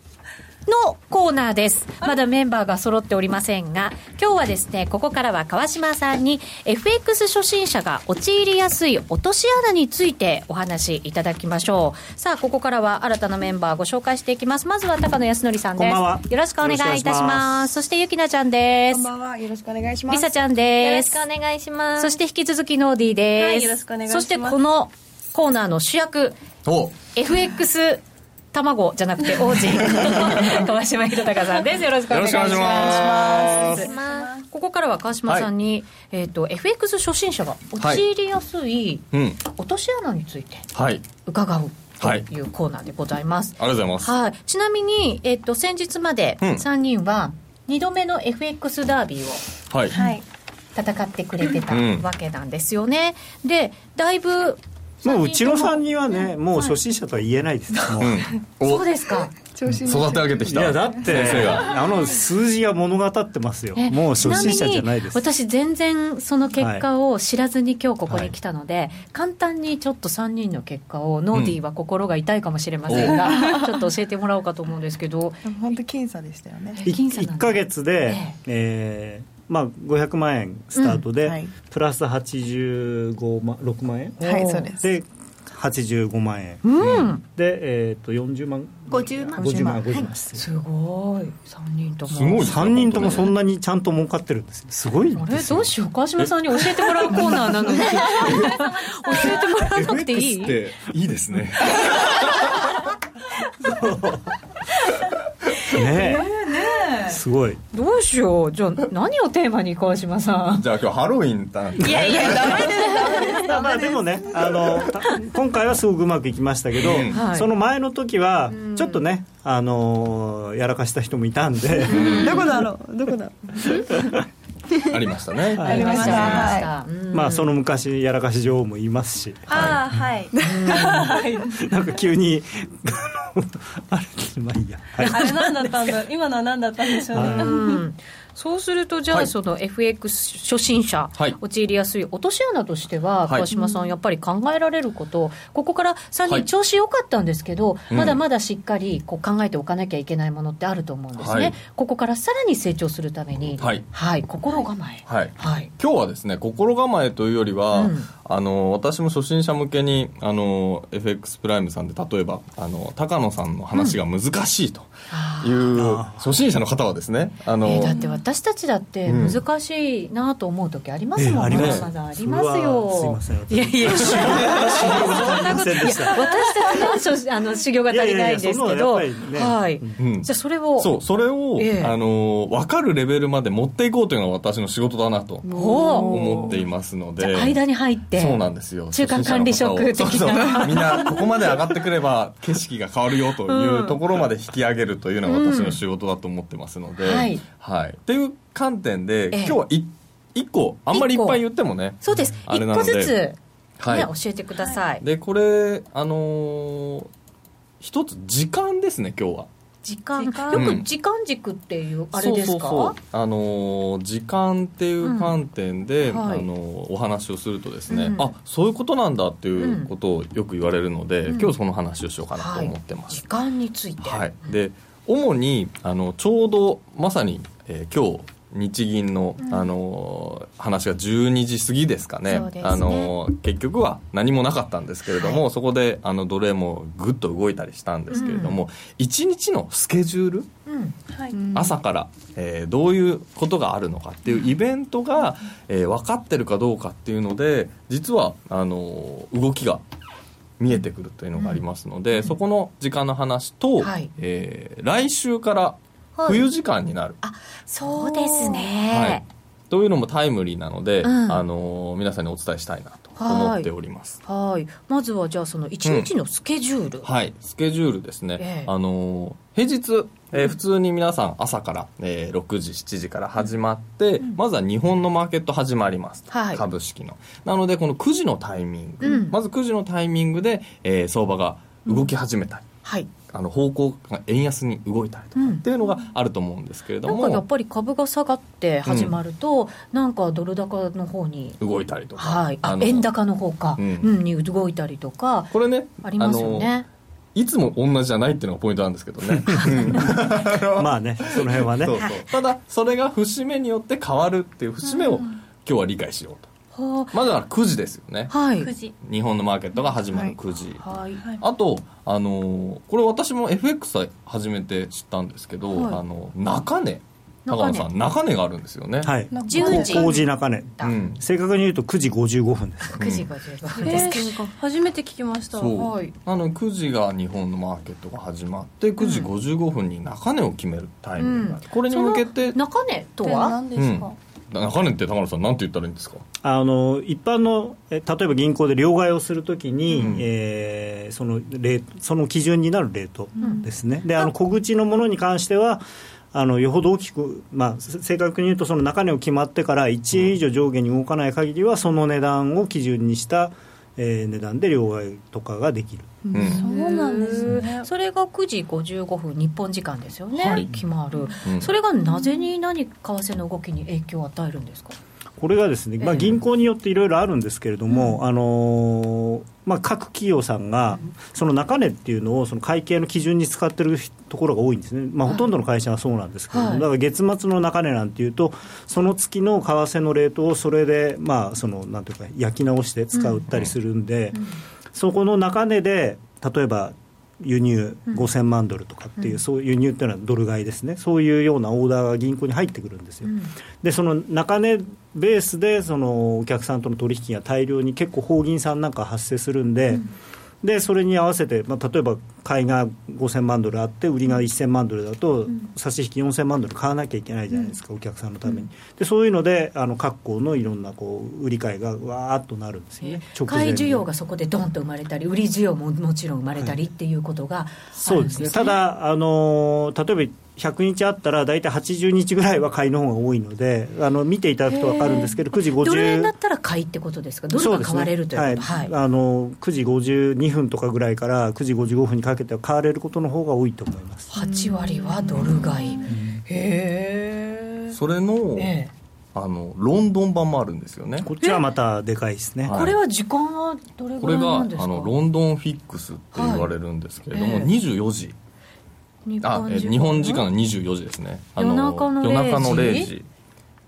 Speaker 1: のコーナーです。まだメンバーが揃っておりませんが、今日はですね、ここからは川島さんに FX 初心者が陥りやすい落とし穴についてお話しいただきましょう。さあ、ここからは新たなメンバーご紹介していきます。まずは高野康則さんです。よろしくお願いいたします。そしてゆきなちゃんです。こん
Speaker 7: ばんは。よろしくお願いします。
Speaker 1: りさちゃんです。
Speaker 7: よろしくお願いします。
Speaker 1: そして引き続きノーディーです。はい、
Speaker 7: よろしくお願いします。
Speaker 1: そしてこのコーナーの主役、FX 卵じゃなくて王子。(laughs) 川島弘隆さんです。よろしくお願いします。ここからは川島さんに、はい、えっ、ー、と FX 初心者が陥りやすい落とし穴について伺う、とい。うコーナーでございます。
Speaker 3: ありがとうございます。
Speaker 1: はい。ちなみに、えっ、ー、と、先日まで3人は2度目の FX ダービーを、はい、戦ってくれてたわけなんですよね。で、だいぶ
Speaker 8: もううちの3人はねもう初心者とは言えないです、も
Speaker 1: う。そうですか。
Speaker 3: 育て上げてきた。
Speaker 8: いやだってあの数字が物語ってますよ。もう初心者じゃないです。
Speaker 1: 私全然その結果を知らずに今日ここに来たので、はい、簡単にちょっと3人の結果をノーディーは心が痛いかもしれませんが、うん、(laughs) ちょっと教えてもらおうかと思うんですけど。
Speaker 7: 本当僅差でしたよね。
Speaker 8: 僅差1か月で、え。えーまあ、500万円スタートで、うんはい、プラス85万6万円
Speaker 7: はいそうです。で
Speaker 8: 85万円、うん、で、えーと、40万。
Speaker 7: 50万50万
Speaker 8: 50万、
Speaker 1: すごい。3人とも。
Speaker 8: すごい3人ともそんなにちゃんと儲かってるんですすごい
Speaker 1: あれ？どうしよう。川島さんに教えてもらうコーナーなのに。教えてもらわなくていい？
Speaker 9: っていいですね (laughs)
Speaker 8: ねえ。すごい。
Speaker 1: どうしよう。じゃあ何をテーマに川島さ
Speaker 9: ん。じゃあ今日ハロウィンだ
Speaker 1: いやいやダメです
Speaker 8: まあでもねあの今回はすごくうまくいきましたけど、うん、その前の時はちょっとねあのやらかした人もいたんで、
Speaker 7: どこだろう？どこだ？ろ (laughs) う
Speaker 9: ありましたね。
Speaker 1: ありました。は
Speaker 8: い、まあその昔やらかし女王もいますし。
Speaker 7: ああ (laughs) はい。
Speaker 8: なんか急にあれまあいいや。
Speaker 2: あれ何だったんだ。今のは何だったんでしょうね。
Speaker 1: そうすると、じゃあ、その FX 初心者、陥りやすい落とし穴としては、川島さん、やっぱり考えられること、ここから3人、調子良かったんですけど、まだまだしっかりこう考えておかなきゃいけないものってあると思うんですね、ここからさらに成長するために、はい。心構え、
Speaker 9: はい。今日はですね、心構えというよりは、あの私も初心者向けにあの FX プライムさんで、例えばあの高野さんの話が難しいという、初心者の方はですね、
Speaker 1: あのだって私たちだって難しいなと思う時ありますもんね、うんえー、まだありますよ。
Speaker 8: すいません
Speaker 1: いやいや修行そんなこといや私たちのあの修行が足りないんですけど、ね、はい、うん、じゃあそれを。
Speaker 9: そうそれを、えー、あの分かるレベルまで持っていこうというのが私の仕事だなと思っていますので。
Speaker 1: 間に入って
Speaker 9: そうなんですよ。
Speaker 1: 中間管理職的
Speaker 9: な。みんなここまで上がってくれば景色が変わるよというところまで引き上げるというのが私の仕事だと思ってますので、うん、はい、はい、っていう観点で、今日は1個あんまりいっぱい言ってもね
Speaker 1: そうです。1個ずつ、はい、教えてください、
Speaker 9: でこれあのー、一つ時間ですね今日は。
Speaker 1: 時間。よく時間軸っていうあれですか、
Speaker 9: あの時間っていう観点で、うん。はい、あのお話をするとですね、うん、あそういうことなんだっていうことをよく言われるので、うん、今日その話をしようかなと思ってます、
Speaker 1: はい、時間について、
Speaker 9: はい、で主にあのちょうどまさに、えー、今日日銀の,、あの話が12時過ぎですかね、ね、あの結局は何もなかったんですけれども、はい、そこであの奴隷もぐっと動いたりしたんですけれども、うん、1日のスケジュール、うん。はい、朝から、えー、どういうことがあるのかっていうイベントが、えー、分かってるかどうかっていうので実はあの動きが見えてくるというのがありますので、うん、そこの時間の話と、はい、えー、来週から冬時間になる、
Speaker 1: あそうですね、はい、
Speaker 9: というのもタイムリーなので、うん、あの皆さんにお伝えしたいなと思っております。
Speaker 1: はい。まずはじゃあその1日のスケジュール、うん、
Speaker 9: はい。スケジュールですね、えー、あの平日えー、普通に皆さん朝から、えー、6時7時から始まって、うん、まずは日本のマーケット始まります、はい、株式の。なのでこの9時のタイミング、うん、まず9時のタイミングで、えー、相場が動き始めたり、はいあの方向が円安に動いたりとかっていうのがあると思うんですけれども、
Speaker 1: うん、なんかやっぱり株が下がって始まると、うん、なんかドル高の方に
Speaker 9: 動いたりとか、
Speaker 1: はい、あ円高の方か、うん、に動いたりとか。
Speaker 9: これね
Speaker 1: ありますよね。
Speaker 9: いつも同じじゃないっていうのがポイントなんですけどね。(laughs) (laughs)
Speaker 8: まあねその辺はね。そう
Speaker 9: そう。ただそれが節目によって変わるっていう節目を今日は理解しようとまずは9時ですよね、
Speaker 1: はい、
Speaker 9: 日本のマーケットが始まる9時、はい。はい、あと、あのー、これ私も FX 始めて知ったんですけど、はい、あの中値高野さん中値があるんですよね。
Speaker 8: はい。10時。工事中値、うん、正確に言うと9時55分です、
Speaker 1: 9時55分です。か、
Speaker 2: 初めて聞きました。
Speaker 9: はい、なので9時が日本のマーケットが始まって9時55分に中値を決めるタイミングうん、これに向けて
Speaker 1: 中値とは？
Speaker 2: 何ですか、うん
Speaker 9: 中根って高野さん、なんて言ったらいいんですか？
Speaker 8: あの一般の例えば銀行で両替をするときに、うん、えー、そのレその基準になるレートですね、うん、であ。の小口のものに関しては、あのよほど大きく、まあ、正確に言うと、その中値を決まってから1円以上上下に動かない限りは、その値段を基準にしたえー、値段で両替とかができる、
Speaker 1: うん、そうなんですね。それが9時55分日本時間ですよね、はい、決まる、うん、それがなぜに何為替の動きに影響を与えるんですか？
Speaker 8: これがですね、まあ、銀行によっていろいろあるんですけれども、あのー、まあ、各企業さんが、その中値っていうのをその会計の基準に使ってるところが多いんですね、まあ、ほとんどの会社はそうなんですけども、だから月末の中値なんていうと、その月の為替のレートをそれで、まあ、そのなんていうか、焼き直して使ったりするんで、そこの中値で、例えば輸入5000万ドルとかっていう、うん、そういう輸入っていうのはドル買いですね、そういうようなオーダーが銀行に入ってくるんですよ。うん、で、その中値ベースでそのお客さんとの取引が大量に結構、法銀さんなんか発生するんで、うん。でそれに合わせて、まあ、例えば買いが5000万ドルあって売りが1000万ドルだと、差し引き4000万ドル買わなきゃいけないじゃないですか、お客さんのために。でそういうのであの各校のいろんなこう売り買いがわーっとなるんですよね。
Speaker 1: 買い需要がそこでドンと生まれたり売り需要ももちろん生まれたりっていうことが、ね。はい、
Speaker 8: そうですね。ただあの例えば100日あったら大体80日ぐらいは買いの方が多いのであの見ていただくと分かるんですけど9時50ド
Speaker 1: ル円だったら買いってことですか？ドルが買われるということ、ねはい、
Speaker 8: はい、あの9時52分とかぐらいから9時55分にかけては買われることの方が多いと思います。
Speaker 1: 8割はドル買い、うん、へ
Speaker 9: え。それの、えーあのロンドン版もあるんですよね。
Speaker 8: こっちはまたでかいですね、
Speaker 1: これは時間はどれぐらいなんですか？
Speaker 9: これがあのロンドンフィックスって言われるんですけれども、はい、24時あ日本時間24時ですね。
Speaker 1: 夜中の0時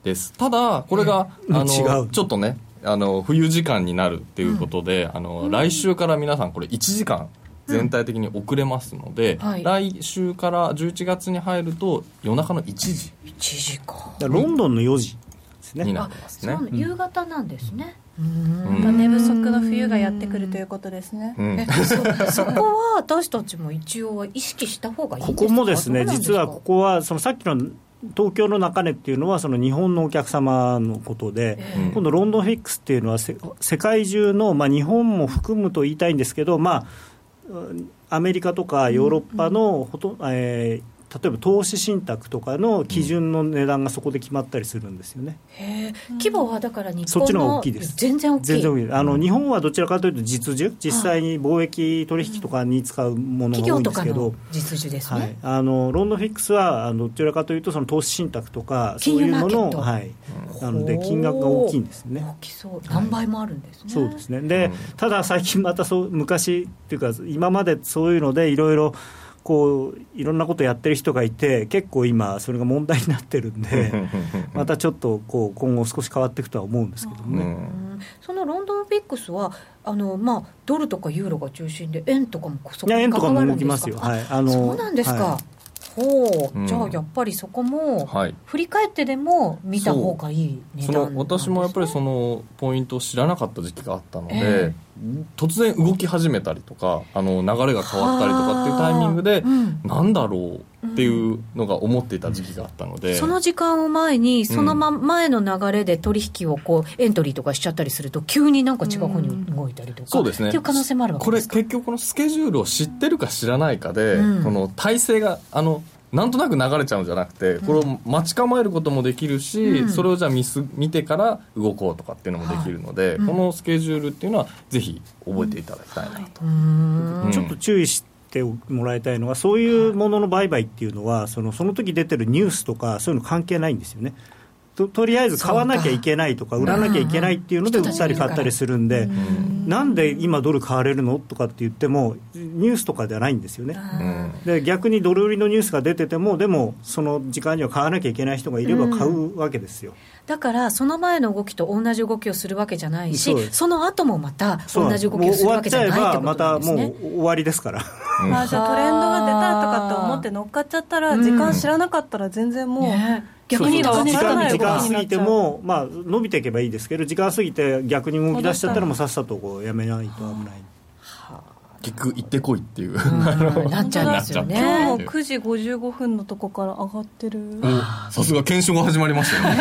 Speaker 9: です。ただこれが、うん、あのちょっとねあの冬時間になるっていうことで、うん、あの来週から皆さんこれ1時間全体的に遅れますので、うんはい、来週から11月に入ると夜中の1時。
Speaker 1: 1時か。
Speaker 8: ロンドンの4時
Speaker 9: ですね。になってますね。
Speaker 1: 夕方なんですね、
Speaker 2: うん。寝不足の冬がやってくるということですね、うん、
Speaker 1: そそこは私たちも一応意識した方がいい
Speaker 8: ここもですね実はここはそのさっきの東京の中値っていうのはその日本のお客様のことで、今度ロンドンフィックスっていうのは世界中の、まあ、日本も含むと言いたいんですけど、まあ、アメリカとかヨーロッパのほと、えー例えば投資信託とかの基準の値段がそこで決まったりするんですよね、
Speaker 1: うん、規模はだから日本の
Speaker 8: そっちの方が大きいです。
Speaker 1: 全然大きい。全然大き
Speaker 8: い。あの、日本はどちらかというと実需。実際に貿易取引とかに使うものが多いんですけど、
Speaker 1: 実需ですね、はい、
Speaker 8: あのロンドンフィックスはあのどちらかというとその投資信託とかそういうものはい、なので金額が大きいんですね。
Speaker 1: 大きそう。何倍もあるんですね、
Speaker 8: そうですね。で、ただ最近またそう昔っていうか今までそういうのでいろいろこういろんなことやってる人がいて結構今それが問題になってるんで (laughs) またちょっとこう今後少し変わっていくとは思うんですけどね、
Speaker 1: そのロンドンフィックスはあの、まあ、ドルとかユーロが中心で円とかも
Speaker 8: そこに関わるんですか？はい、
Speaker 1: あのそうなんですか、はいほう、うん、じゃあやっぱりそこも、振り返ってでも見た方がいい値段、
Speaker 9: ね、私もやっぱりそのポイントを知らなかった時期があったので、えー、突然動き始めたりとかあの流れが変わったりとかっていうタイミングで、うん、なんだろうっていうのが思っていた時期があったので、
Speaker 1: その時間を前にそのま、前の流れで取引をこうエントリーとかしちゃったりすると急になんか違う方に動いたりとか、
Speaker 9: そうですね。
Speaker 1: っていう可能性もあるわ
Speaker 9: けですこれ結局このスケジュールを知ってるか知らないかで、この体制があのなんとなく流れちゃうんじゃなくてこれを待ち構えることもできるし、うん、それをじゃあ見す見てから動こうとかっていうのもできるので、このスケジュールっていうのはぜひ覚えていただきたいなと、
Speaker 8: うん、ちょっと注意してもらいたいのはそういうものの売買っていうのはそのその時出てるニュースとかそういうの関係ないんですよね。ととりあえず買わなきゃいけないとか売らなきゃいけないっていうので売ったり買ったりするんでなんで今ドル買われるのとかって言ってもニュースとかではないんですよね。で逆にドル売りのニュースが出ててもでもその時間には買わなきゃいけない人がいれば買うわけですよ
Speaker 1: だからその前の動きと同じ動きをするわけじゃないしその後もまた同じ動きをするわけじゃないってこと
Speaker 8: またもう終わりですから。
Speaker 2: あじゃあトレンドが出たとかって思って乗っかっちゃったら時間知らなかったら全然もう、ね。
Speaker 8: 逆に時間時間過ぎても、まあ、伸びていけばいいですけど時間過ぎて逆に動き出しちゃったらもうさっさとこうやめないと危ない。
Speaker 9: 結局行ってこいっていう、(laughs)
Speaker 1: なっちゃうんですよね。
Speaker 2: 今日も9時55分のとこから上がってる。
Speaker 9: さすが検証が始まりました
Speaker 8: ね。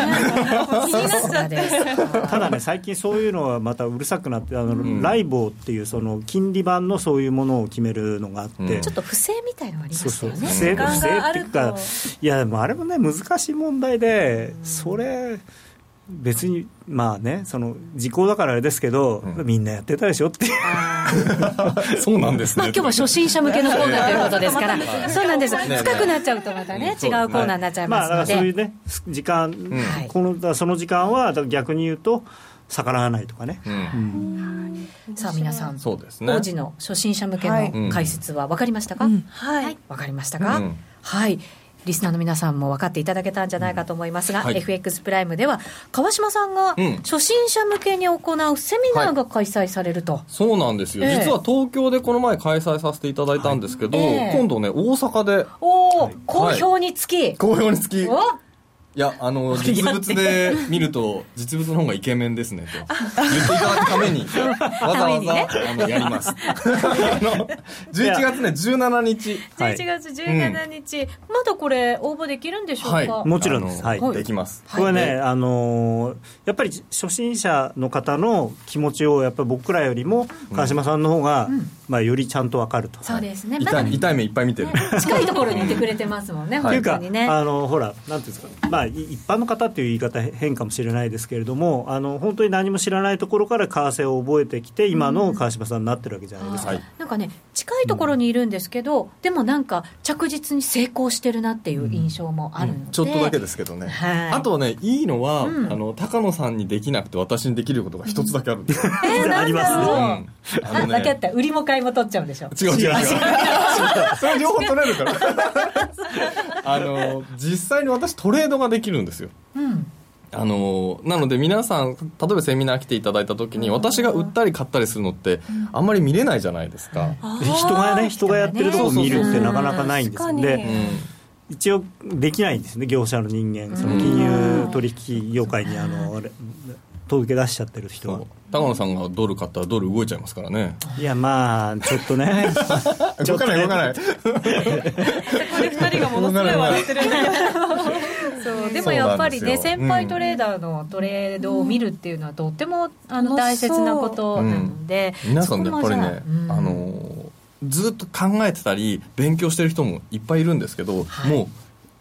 Speaker 8: ただね最近そういうのはまたうるさくなってあの、うん、ライボーっていうその金利版のそういうものを決めるのがあって、うん、
Speaker 1: ちょっと不正みたいのありますよね。
Speaker 8: 不正不正っていうかいやでもあれもね難しい問題で、それ別にまあねその時効だからあれですけど、みんなやってたでしょっていう。(laughs)
Speaker 9: そうなんですね。
Speaker 1: まあ今日は初心者向けのコーナーということですから、そうなんです、深くなっちゃうとまたね、違うコーナーになっちゃい
Speaker 8: まあだから
Speaker 1: ますので、
Speaker 8: そういうね時間、このだからその時間は逆に言うと逆らわないとかね、
Speaker 1: さあ皆さん、
Speaker 9: そうですね。
Speaker 1: 王子の初心者向けの解説は分かりましたか、はい。分かりましたか、
Speaker 9: うん。
Speaker 1: はいリスナーの皆さんも分かっていただけたんじゃないかと思いますが、
Speaker 9: はい。
Speaker 1: FX プライムでは川島さんが
Speaker 9: うん。
Speaker 1: 初心者向けに行うセミナーが開催されると、
Speaker 9: そうなんですよ、
Speaker 1: ええ。
Speaker 9: 実は東京でこの前開催させていただいたんですけど、
Speaker 1: はい。ええ。
Speaker 9: 今度ね大阪で。
Speaker 1: おお、好評につき、
Speaker 9: 好評につきい
Speaker 1: お
Speaker 9: やあの (laughs) 実物で見ると実物の方がイケメンですねと。言っていただくために (laughs) わざわざ、あのやります。(laughs) あの11月ね17日。
Speaker 1: 11月17日、まだこれ応募できるんでしょうか、
Speaker 9: はい。
Speaker 8: もちろんです、はい。
Speaker 9: できます、
Speaker 8: これはね、あのーやっぱり初心者の方の気持ちをやっぱり僕らよりも川島さんの方が、まあ、よりちゃんと分かると。
Speaker 1: そうですね。まだ
Speaker 9: 痛い痛い目いっぱい見てる。
Speaker 1: 近いところにいてくれてますもんね、
Speaker 8: ってい
Speaker 1: 本当にね。
Speaker 8: あのほら、なんていうんですか、まあ、い一般の方っていう言い方変かもしれないですけれども、あの本当に何も知らないところから為替を覚えてきて、今の川島さんになってるわけじゃないですか。
Speaker 9: はい。
Speaker 1: なんかね近いところにいるんですけど、でもなんか着実に成功してるなっていう印象もあるので、
Speaker 9: ちょっとだけですけどね、
Speaker 1: はい。
Speaker 9: あとねいいのは、
Speaker 1: うん。
Speaker 9: あの高野さんにできなくて私にできることが一つだけあるんですよ、(laughs)
Speaker 1: えー、
Speaker 8: あります
Speaker 9: うん。
Speaker 1: あ
Speaker 9: あのね。
Speaker 1: 分かった売りも買いも取っちゃうんでしょ。
Speaker 9: 違う違う違う。(laughs) それ両方取れるから。(laughs) あの実際に私トレードができるんですよ。
Speaker 1: うん。
Speaker 9: あのなので皆さん例えばセミナー来ていただいた時に私が売ったり買ったりするのってあんまり見れないじゃないですか、
Speaker 8: で人がね、人がやってるとこ見るってなかなかないんです
Speaker 2: 確かに
Speaker 8: で、
Speaker 9: うん
Speaker 8: 一応できないんですね、業者の人間、その金融取引業界にあのあれ届け出しちゃってる人は。
Speaker 9: 高野さんがドル買ったらドル動いちゃいますからね。
Speaker 8: いや、まあ、ちょっとね、
Speaker 9: 動かない動かない。(laughs)
Speaker 2: 二人がものすごい笑ってるんだけど
Speaker 1: でもやっぱりね先輩トレーダーのトレードを見るっていうのはとってもあの
Speaker 2: 楽
Speaker 1: 大切なことなので、
Speaker 9: 皆さんやっぱりね、あのずっと考えてたり勉強してる人もいっぱいいるんですけど、
Speaker 1: はい。
Speaker 9: もう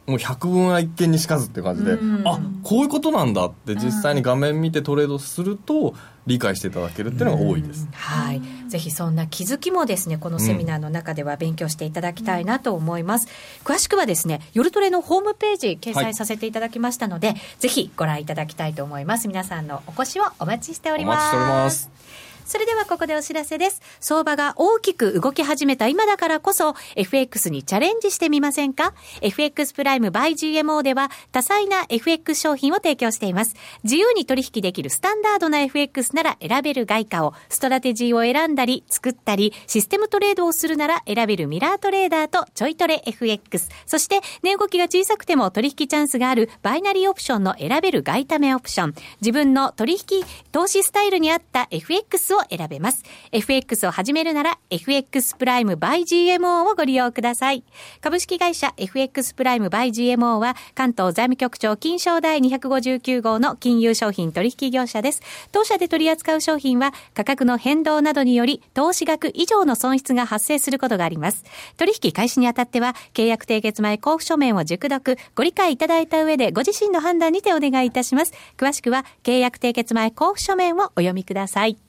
Speaker 9: もう百聞は一見にしかずっていう感じで、
Speaker 1: うん。
Speaker 9: あこういうことなんだって実際に画面見てトレードすると理解していただけるっていうのが多いです、
Speaker 1: はい、ぜひそんな気づきもですねこのセミナーの中では勉強していただきたいなと思います、詳しくはですね夜トレのホームページ掲載させていただきましたので、ぜひご覧いただきたいと思います。皆さんのお越しをお待ちしております。
Speaker 9: お待ちしております
Speaker 1: それではここでお知らせです。相場が大きく動き始めた今だからこそ、FX にチャレンジしてみませんか ?FX プライム by GMO では、多彩な FX 商品を提供しています。自由に取引できるスタンダードな FX なら選べる外貨、ストラテジーを選んだり、作ったり、システムトレードをするなら選べるミラートレーダーとちょいトレ FX。そして、値動きが小さくても取引チャンスがあるバイナリーオプションの選べる外為オプション。自分の取引、投資スタイルに合った FX をを選べます。FX を始めるなら FX プライム by GMO をご利用ください。株式会社 FX プライム by GMO は関東財務局長金賞第259号の金融商品取引業者です。当社で取り扱う商品は価格の変動などにより投資額以上の損失が発生することがあります。取引開始にあたっては契約締結前交付書面を熟読、ご理解いただいた上でご自身の判断にてお願いいたします。詳しくは契約締結前交付書面をお読みください。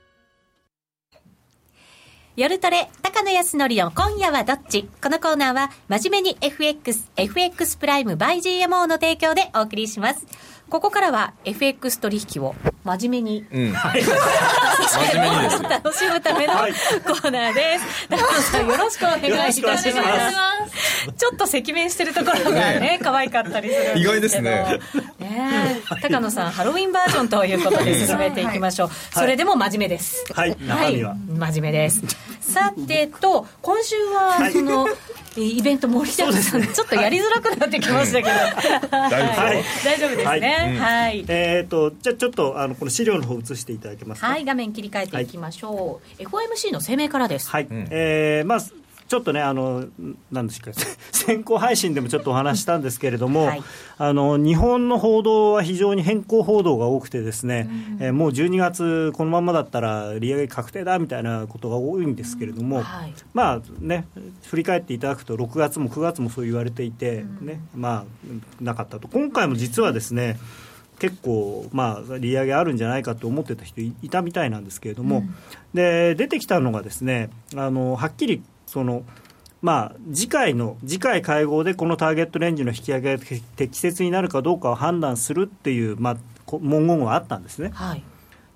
Speaker 1: 夜トレ、高野康則の今夜はどっち？このコーナーは、真面目に FX、FX プライム by GMO の提供でお送りします。ここからは FX 取引を真面目に、
Speaker 9: うん、(laughs) 真面目にです
Speaker 1: 楽しむためのコーナーです。高野さんよろしくお願いいたします。ちょっと赤面してるところがね、ね可愛かったりするんですけど。
Speaker 9: 意外ですね。
Speaker 1: ね高野さん、ハロウィンバージョンということで進めていきましょう。それでも真面目です。
Speaker 8: はい、
Speaker 1: はい、真面目です。さてと、今週は、その、イベント盛りだくさん、ちょっとやりづらくなってきましたけど、
Speaker 9: 大
Speaker 1: 丈夫ですね。はい。
Speaker 8: えっと、じゃちょっと、あの、この資料の方映していただけますか？
Speaker 1: はい、画面切り替えていきましょう。FOMC の声明からです。
Speaker 8: はい。えー、まあ、ちょっとね、あの、なんですか、(laughs) 先行配信でもちょっとお話したんですけれども、はい、あの、日本の報道は非常に変更報道が多くてですね、うん、えー、もう12月このままだったら利上げ確定だみたいなことが多いんですけれども、うん。はい、まあね、振り返っていただくと、6月も9月もそう言われていて、ね、うん、まあ、なかったと。今回も実はですね、結構、まあ、利上げあるんじゃないかと思ってた人いたみたいなんですけれども、うん、で出てきたのがですねあのはっきりそのまあ、次回の次回会合でこのターゲットレンジの引き上げが適切になるかどうかを判断するっていう、まあ、文言があったんですね。はい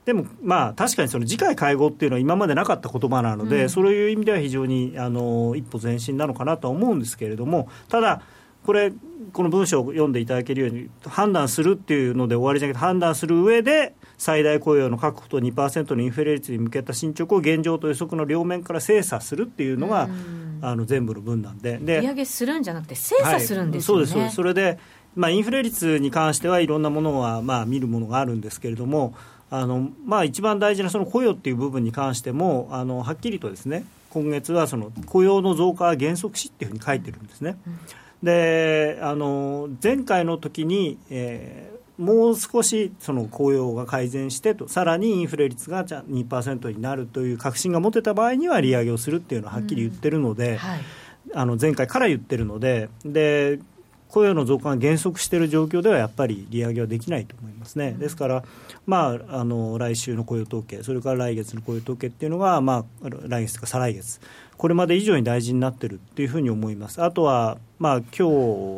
Speaker 8: でも、まあ、確かにその次回会合っていうのは今までなかった言葉なので、うん、そういう意味では非常にあの一歩前進なのかなとは思うんですけれども、ただ、これ、この文章を読んでいただけるように、判断するっていうので終わりじゃなくて、判断する上で、最大雇用の確保と2%のインフレ率に向けた進捗を現状と予測の両面から精査するっていうのが、あの全部の分なんで。
Speaker 1: で利上げするんじゃなくて精査するんですよね、はい、
Speaker 8: そうですそれで、まあ、インフレ率に関してはいろんなものは、まあ、見るものがあるんですけれどもあの、まあ、一番大事なその雇用っていう部分に関してもあのはっきりとですね今月はその雇用の増加は減速しっていうふうに書いてるんですね。であの前回の時に、えーもう少しその雇用が改善してと、さらにインフレ率がじゃ2%になるという確信が持てた場合には利上げをするっていうのははっきり言ってるので、うんはい、あの前回から言ってるのでで、雇用の増加が減速している状況ではやっぱり利上げはできないと思いますね。ですから、まあ、あの来週の雇用統計、それから来月の雇用統計っていうのが、まあ、来月とか再来月、これまで以上に大事になってるっていうふうに思います。あとは、まあ今日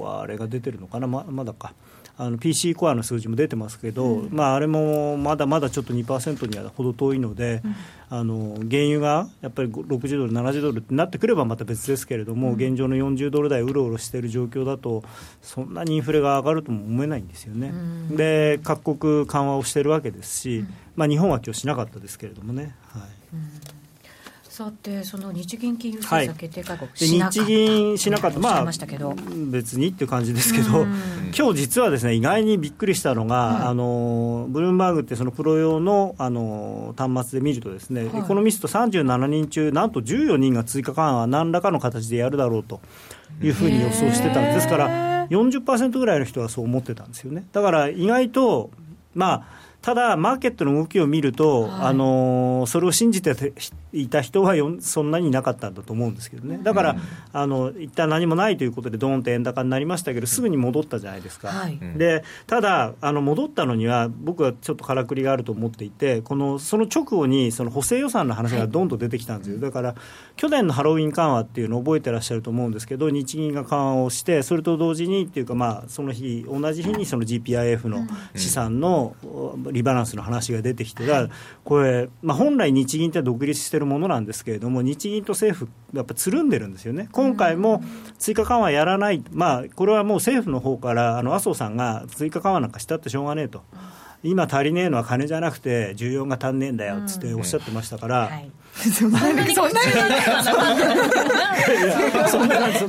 Speaker 8: はあれが出てるのかな、ままだか。あの PC コアの数字も出てますけど、うん、まあ、あれもまだまだちょっと2%には程遠いので、うん、あの原油がやっぱり60ドル、70ドルってなってくればまた別ですけれども、うん、現状の40ドル台うろうろしている状況だと、そんなにインフレが上がるとも思えないんですよね。で各国緩和をしているわけですし、まあ、日本は今日しなかったですけれどもね。はい
Speaker 1: さて、その日銀金融政策決定会合、
Speaker 8: はい、日銀しなかった、まあ、別にっていう感じですけど、(laughs) 今日実はですね意外にびっくりしたのが、うん、あのブルームバーグってそのプロ用のあの端末で見ると、ですね、はい、エコノミスト37人中、なんと14人が追加緩和、何らかの形でやるだろうというふうに予想してたんです。から、40%ぐらいの人はそう思ってたんですよね。だから意外とまあただ、マーケットの動きを見ると、はい、あのそれを信じていた人はそんなにいなかったんだと思うんですけどね、だから、うん、あの一旦何もないということで、どーんと円高になりましたけど、すぐに戻ったじゃないですか、はい、でただあの、戻ったのには、僕はちょっとからくりがあると思っていて、このその直後にその補正予算の話がどんと出てきたんですよ、はい、だから去年のハロウィン緩和っていうのを覚えてらっしゃると思うんですけど、日銀が緩和をして、それと同時にっていうか、まあ、その日、同じ日にその GPIF の資産の、うんリバランスの話が出てきて、だこれ、まあ、本来、日銀って独立しているものなんですけれども、日銀と政府、やっぱつるんでるんですよね、今回も追加緩和やらない、まあ、これはもう政府の方からあの麻生さんが追加緩和なんかしたってしょうがねえと。今足りねえのは金じゃなくて需要が足んねえんだよっつっておっしゃってましたから、(laughs) そんなにそんなんな感じ。そんな感じ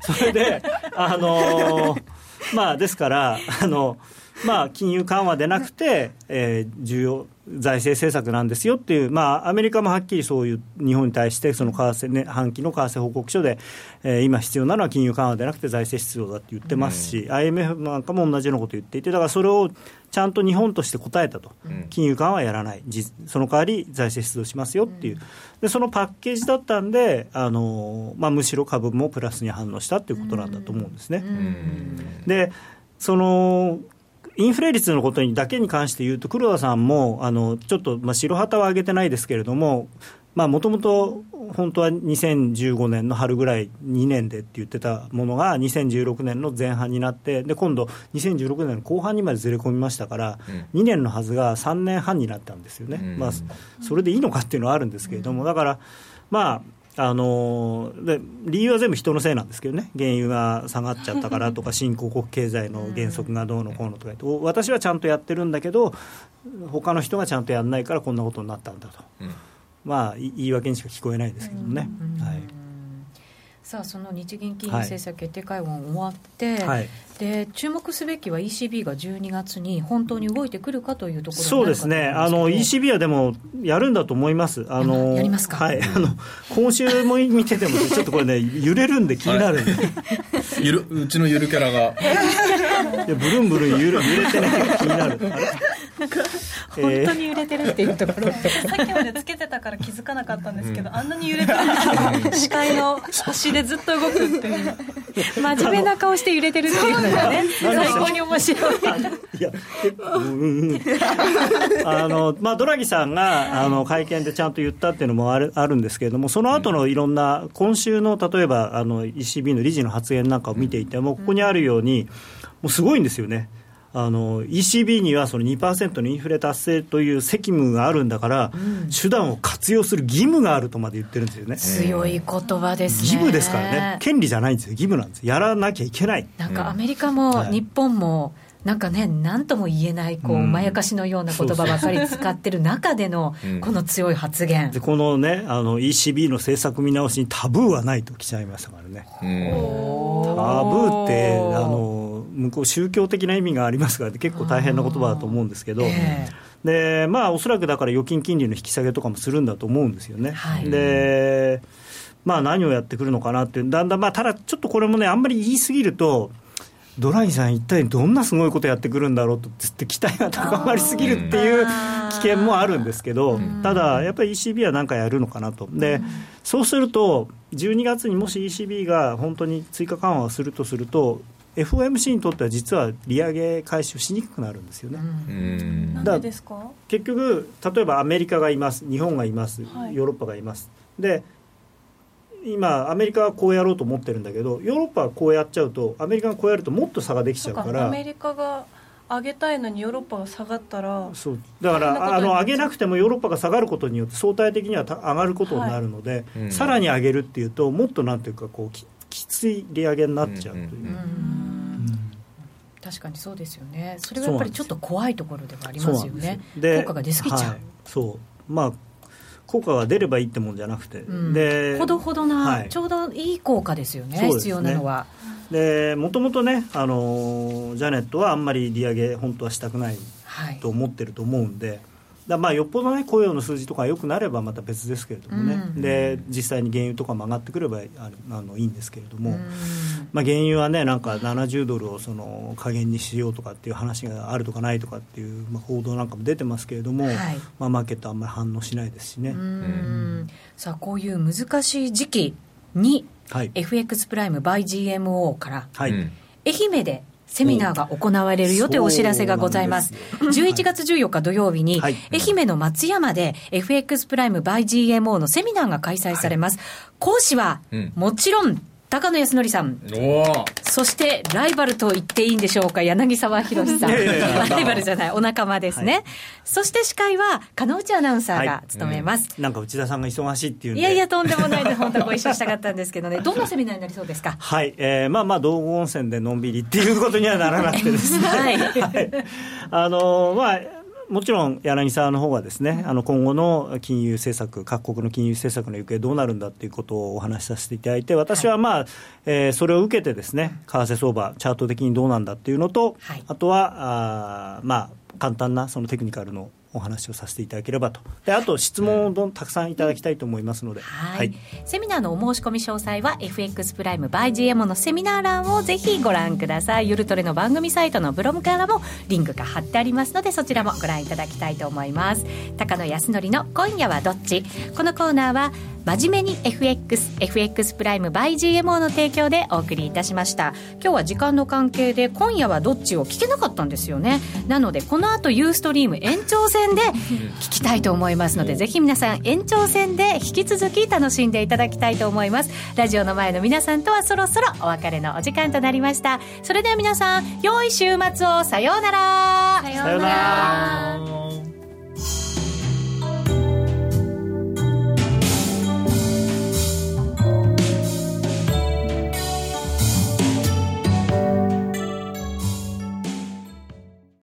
Speaker 8: それであのー (laughs) まあ、ですから、あの、まあ、金融緩和でなくて、えー、重要財政政策なんですよっていう、まあ、アメリカもはっきりそういう日本に対して、その為替、ね、半期の為替報告書で、えー、今必要なのは金融緩和でなくて財政出動だって言ってますし、うん、IMF なんかも同じようなこと言っていて、だからそれをちゃんと日本として答えたと、うん、金融緩和はやらない、その代わり財政出動しますよっていう、でそのパッケージだったんで、あのまあ、むしろ株もプラスに反応したっていうことなんだと思うんですね。うん、でそのインフレ率のことにだけに関して言うと、黒田さんもあのちょっと、まあ、白旗は上げてないですけれども、もともと本当は2015年の春ぐらい2年でって言ってたものが2016年の前半になってで今度2016年の後半にまでずれ込みましたから、うん、2年のはずが3年半になったんですよね、うん、まあ、それでいいのかっていうのはあるんですけれどもだからまああので理由は全部人のせいなんですけどね、原油が下がっちゃったからとか、(laughs) 新興国経済の原則がどうのこうのとか言って、私はちゃんとやってるんだけど、他の人がちゃんとやらないからこんなことになったんだと。うんまあ、言い訳にしか聞こえないですけどね。はい。
Speaker 1: さあその日銀金融政策決定会合終わって、はい、で注目すべきは ECB が12月に本当に動いてくるかというところ
Speaker 8: そうですね。あの ECB はでもやるんだと思います。あの
Speaker 1: やりますか？
Speaker 8: はい。あの今週も見てても (laughs) ちょっとこれね揺れるんで気になるんで、(laughs)
Speaker 9: ゆるうちのゆるキャラが。
Speaker 8: いやブルンブルン揺れ揺れてね気になる (laughs)
Speaker 1: 本当に揺れてるっていうところ、(laughs)
Speaker 2: さっきまでつけてたから気づかなかったんですけど、あんなに揺れてる。んです視界の端でずっと動くっていう。
Speaker 1: 真面目な顔して揺れてるっていうのがね最高に面白い。いや
Speaker 8: うん。あのまあドラギさんがあの会見でちゃんと言ったっていうのもあるあるんですけれどもその後のいろんな今週の例えばあの ECB の理事の発言なんかを見ていてもここにあるようにもうすごいんですよねあの ECB にはその2%のインフレ達成という責務があるんだから、うん、手段を活用する義務があるとまで言ってるんですよね。
Speaker 1: 強い言葉ですね。
Speaker 8: 義務ですからね。権利じゃないんですよ。義務なんですやらなきゃいけない。
Speaker 1: なんかアメリカも日本も、なんかね、なんとも言えないこう、まやかしのような言葉ばかり使ってる中での、この強い発言、
Speaker 8: でこのね、あの ECB の政策見直しにタブーはないときちゃいましたからね。タブーってあの向こう宗教的な意味がありますから結構大変な言葉だと思うんですけど。でまあ、おそらくだから預金金利の引き下げとかもするんだと思うんですよね。はい、でまあ、何をやってくるのかなっていう、だんだん、まあ、ただちょっとこれもね、あんまり言い過ぎると、ドラギさん、一体どんなすごいことやってくるんだろうと、ずっと期待が高まりすぎるっていう危険もあるんですけど、ただ、やっぱり ECB は何かやるのかなと。でそうすると、12月にもし ECB が本当に追加緩和をするとすると、FOMC にとっては実は利上げ回収しにくくなるんですよね。
Speaker 2: なんでですか？
Speaker 8: 結局例えばアメリカがいます日本がいます、はい、ヨーロッパがいます。で今アメリカはこうやろうと思ってるんだけどヨーロッパはこうやっちゃうとアメリカがこうやるともっと差ができちゃうから。
Speaker 2: アメリカが上げたいのにヨーロッパが下がったら
Speaker 8: そう。だからあの上げなくてもヨーロッパが下がることによって相対的には上がることになるので、はい、さらに上げるっていうともっとなんていうかこうきつい利上げになっちゃうという。
Speaker 1: 確かにそうですよね、それはやっぱりちょっと怖いところではありますよね、効果が出過ぎちゃう。はい、
Speaker 8: そう。まあ効果が出ればいいってもんじゃなくて、うん、で
Speaker 1: ほどほどな、はい、ちょうどいい効果ですよね、ね。必要なのは。
Speaker 8: でもともとね、あのジャネットはあんまり利上げ、本当はしたくない。と思ってると思うんで、だまあよっぽどね雇用の数字とか良くなればまた別ですけれどもね、うん、で実際に原油とかも上がってくればあのいいんですけれども、うん、まあ、原油はねなんか70ドルをその加減にしようとかっていう話があるとかないとかっていう、まあ、報道なんかも出てますけれども、はい、まあ、マーケットあんまり反応しないですしね。
Speaker 1: さあこういう難しい時期に、はい、FX プライム by GMO から、はい、愛媛でセミナーが行われるよというお知らせがございます。11月14日土曜日に、愛媛の松山で FX プライム by GMO のセミナーが開催されます。講師は、もちろん高野康則さん。そして、ライバルと言っていいんでしょうか、柳沢博さん。ライバルじゃない、お仲間ですね。はい、そして司会は、加納内アナウンサーが務めます、はい
Speaker 8: うん、なんか内田さんが忙しいっていうい
Speaker 1: やいや、とんでもないです。本当はご一緒したかったんですけどね。(laughs) どんなセミナーになりそうですか？
Speaker 8: はい。えー、まあまあ、道後温泉でのんびりっていうことにはならなくてですね。(laughs) はい。あのー、まあ、もちろん柳沢の方はですね、あの今後の金融政策、各国の金融政策の行方どうなるんだということをお話しさせていただいて、私はまあ、はい、えー、それを受けてですね、為替相場、チャート的にどうなんだっていうのと、はい、あとはあまあ簡単なそのテクニカルのお話をさせていただければと。であと質問をどんたくさんいただきたいと思いますので、
Speaker 1: はい、はい、セミナーのお申し込み詳細は FX プライム by GM のセミナー欄をぜひご覧ください。ゆるトレの番組サイトのブログからもリンクが貼ってありますのでそちらもご覧いただきたいと思います。高野康則の今夜はどっち？このコーナーは真面目に FXFX プライム by GMO の提供でお送りいたしました。今日は時間の関係で今夜はどっちを聞けなかったんですよね。なのでこの後ユーストリーム延長戦で聞きたいと思いますのでぜひ皆さん延長戦で引き続き楽しんでいただきたいと思います。ラジオの前の皆さんとはそろそろお別れのお時間となりました。それでは皆さん良い週末を。さようなら。
Speaker 8: さようなら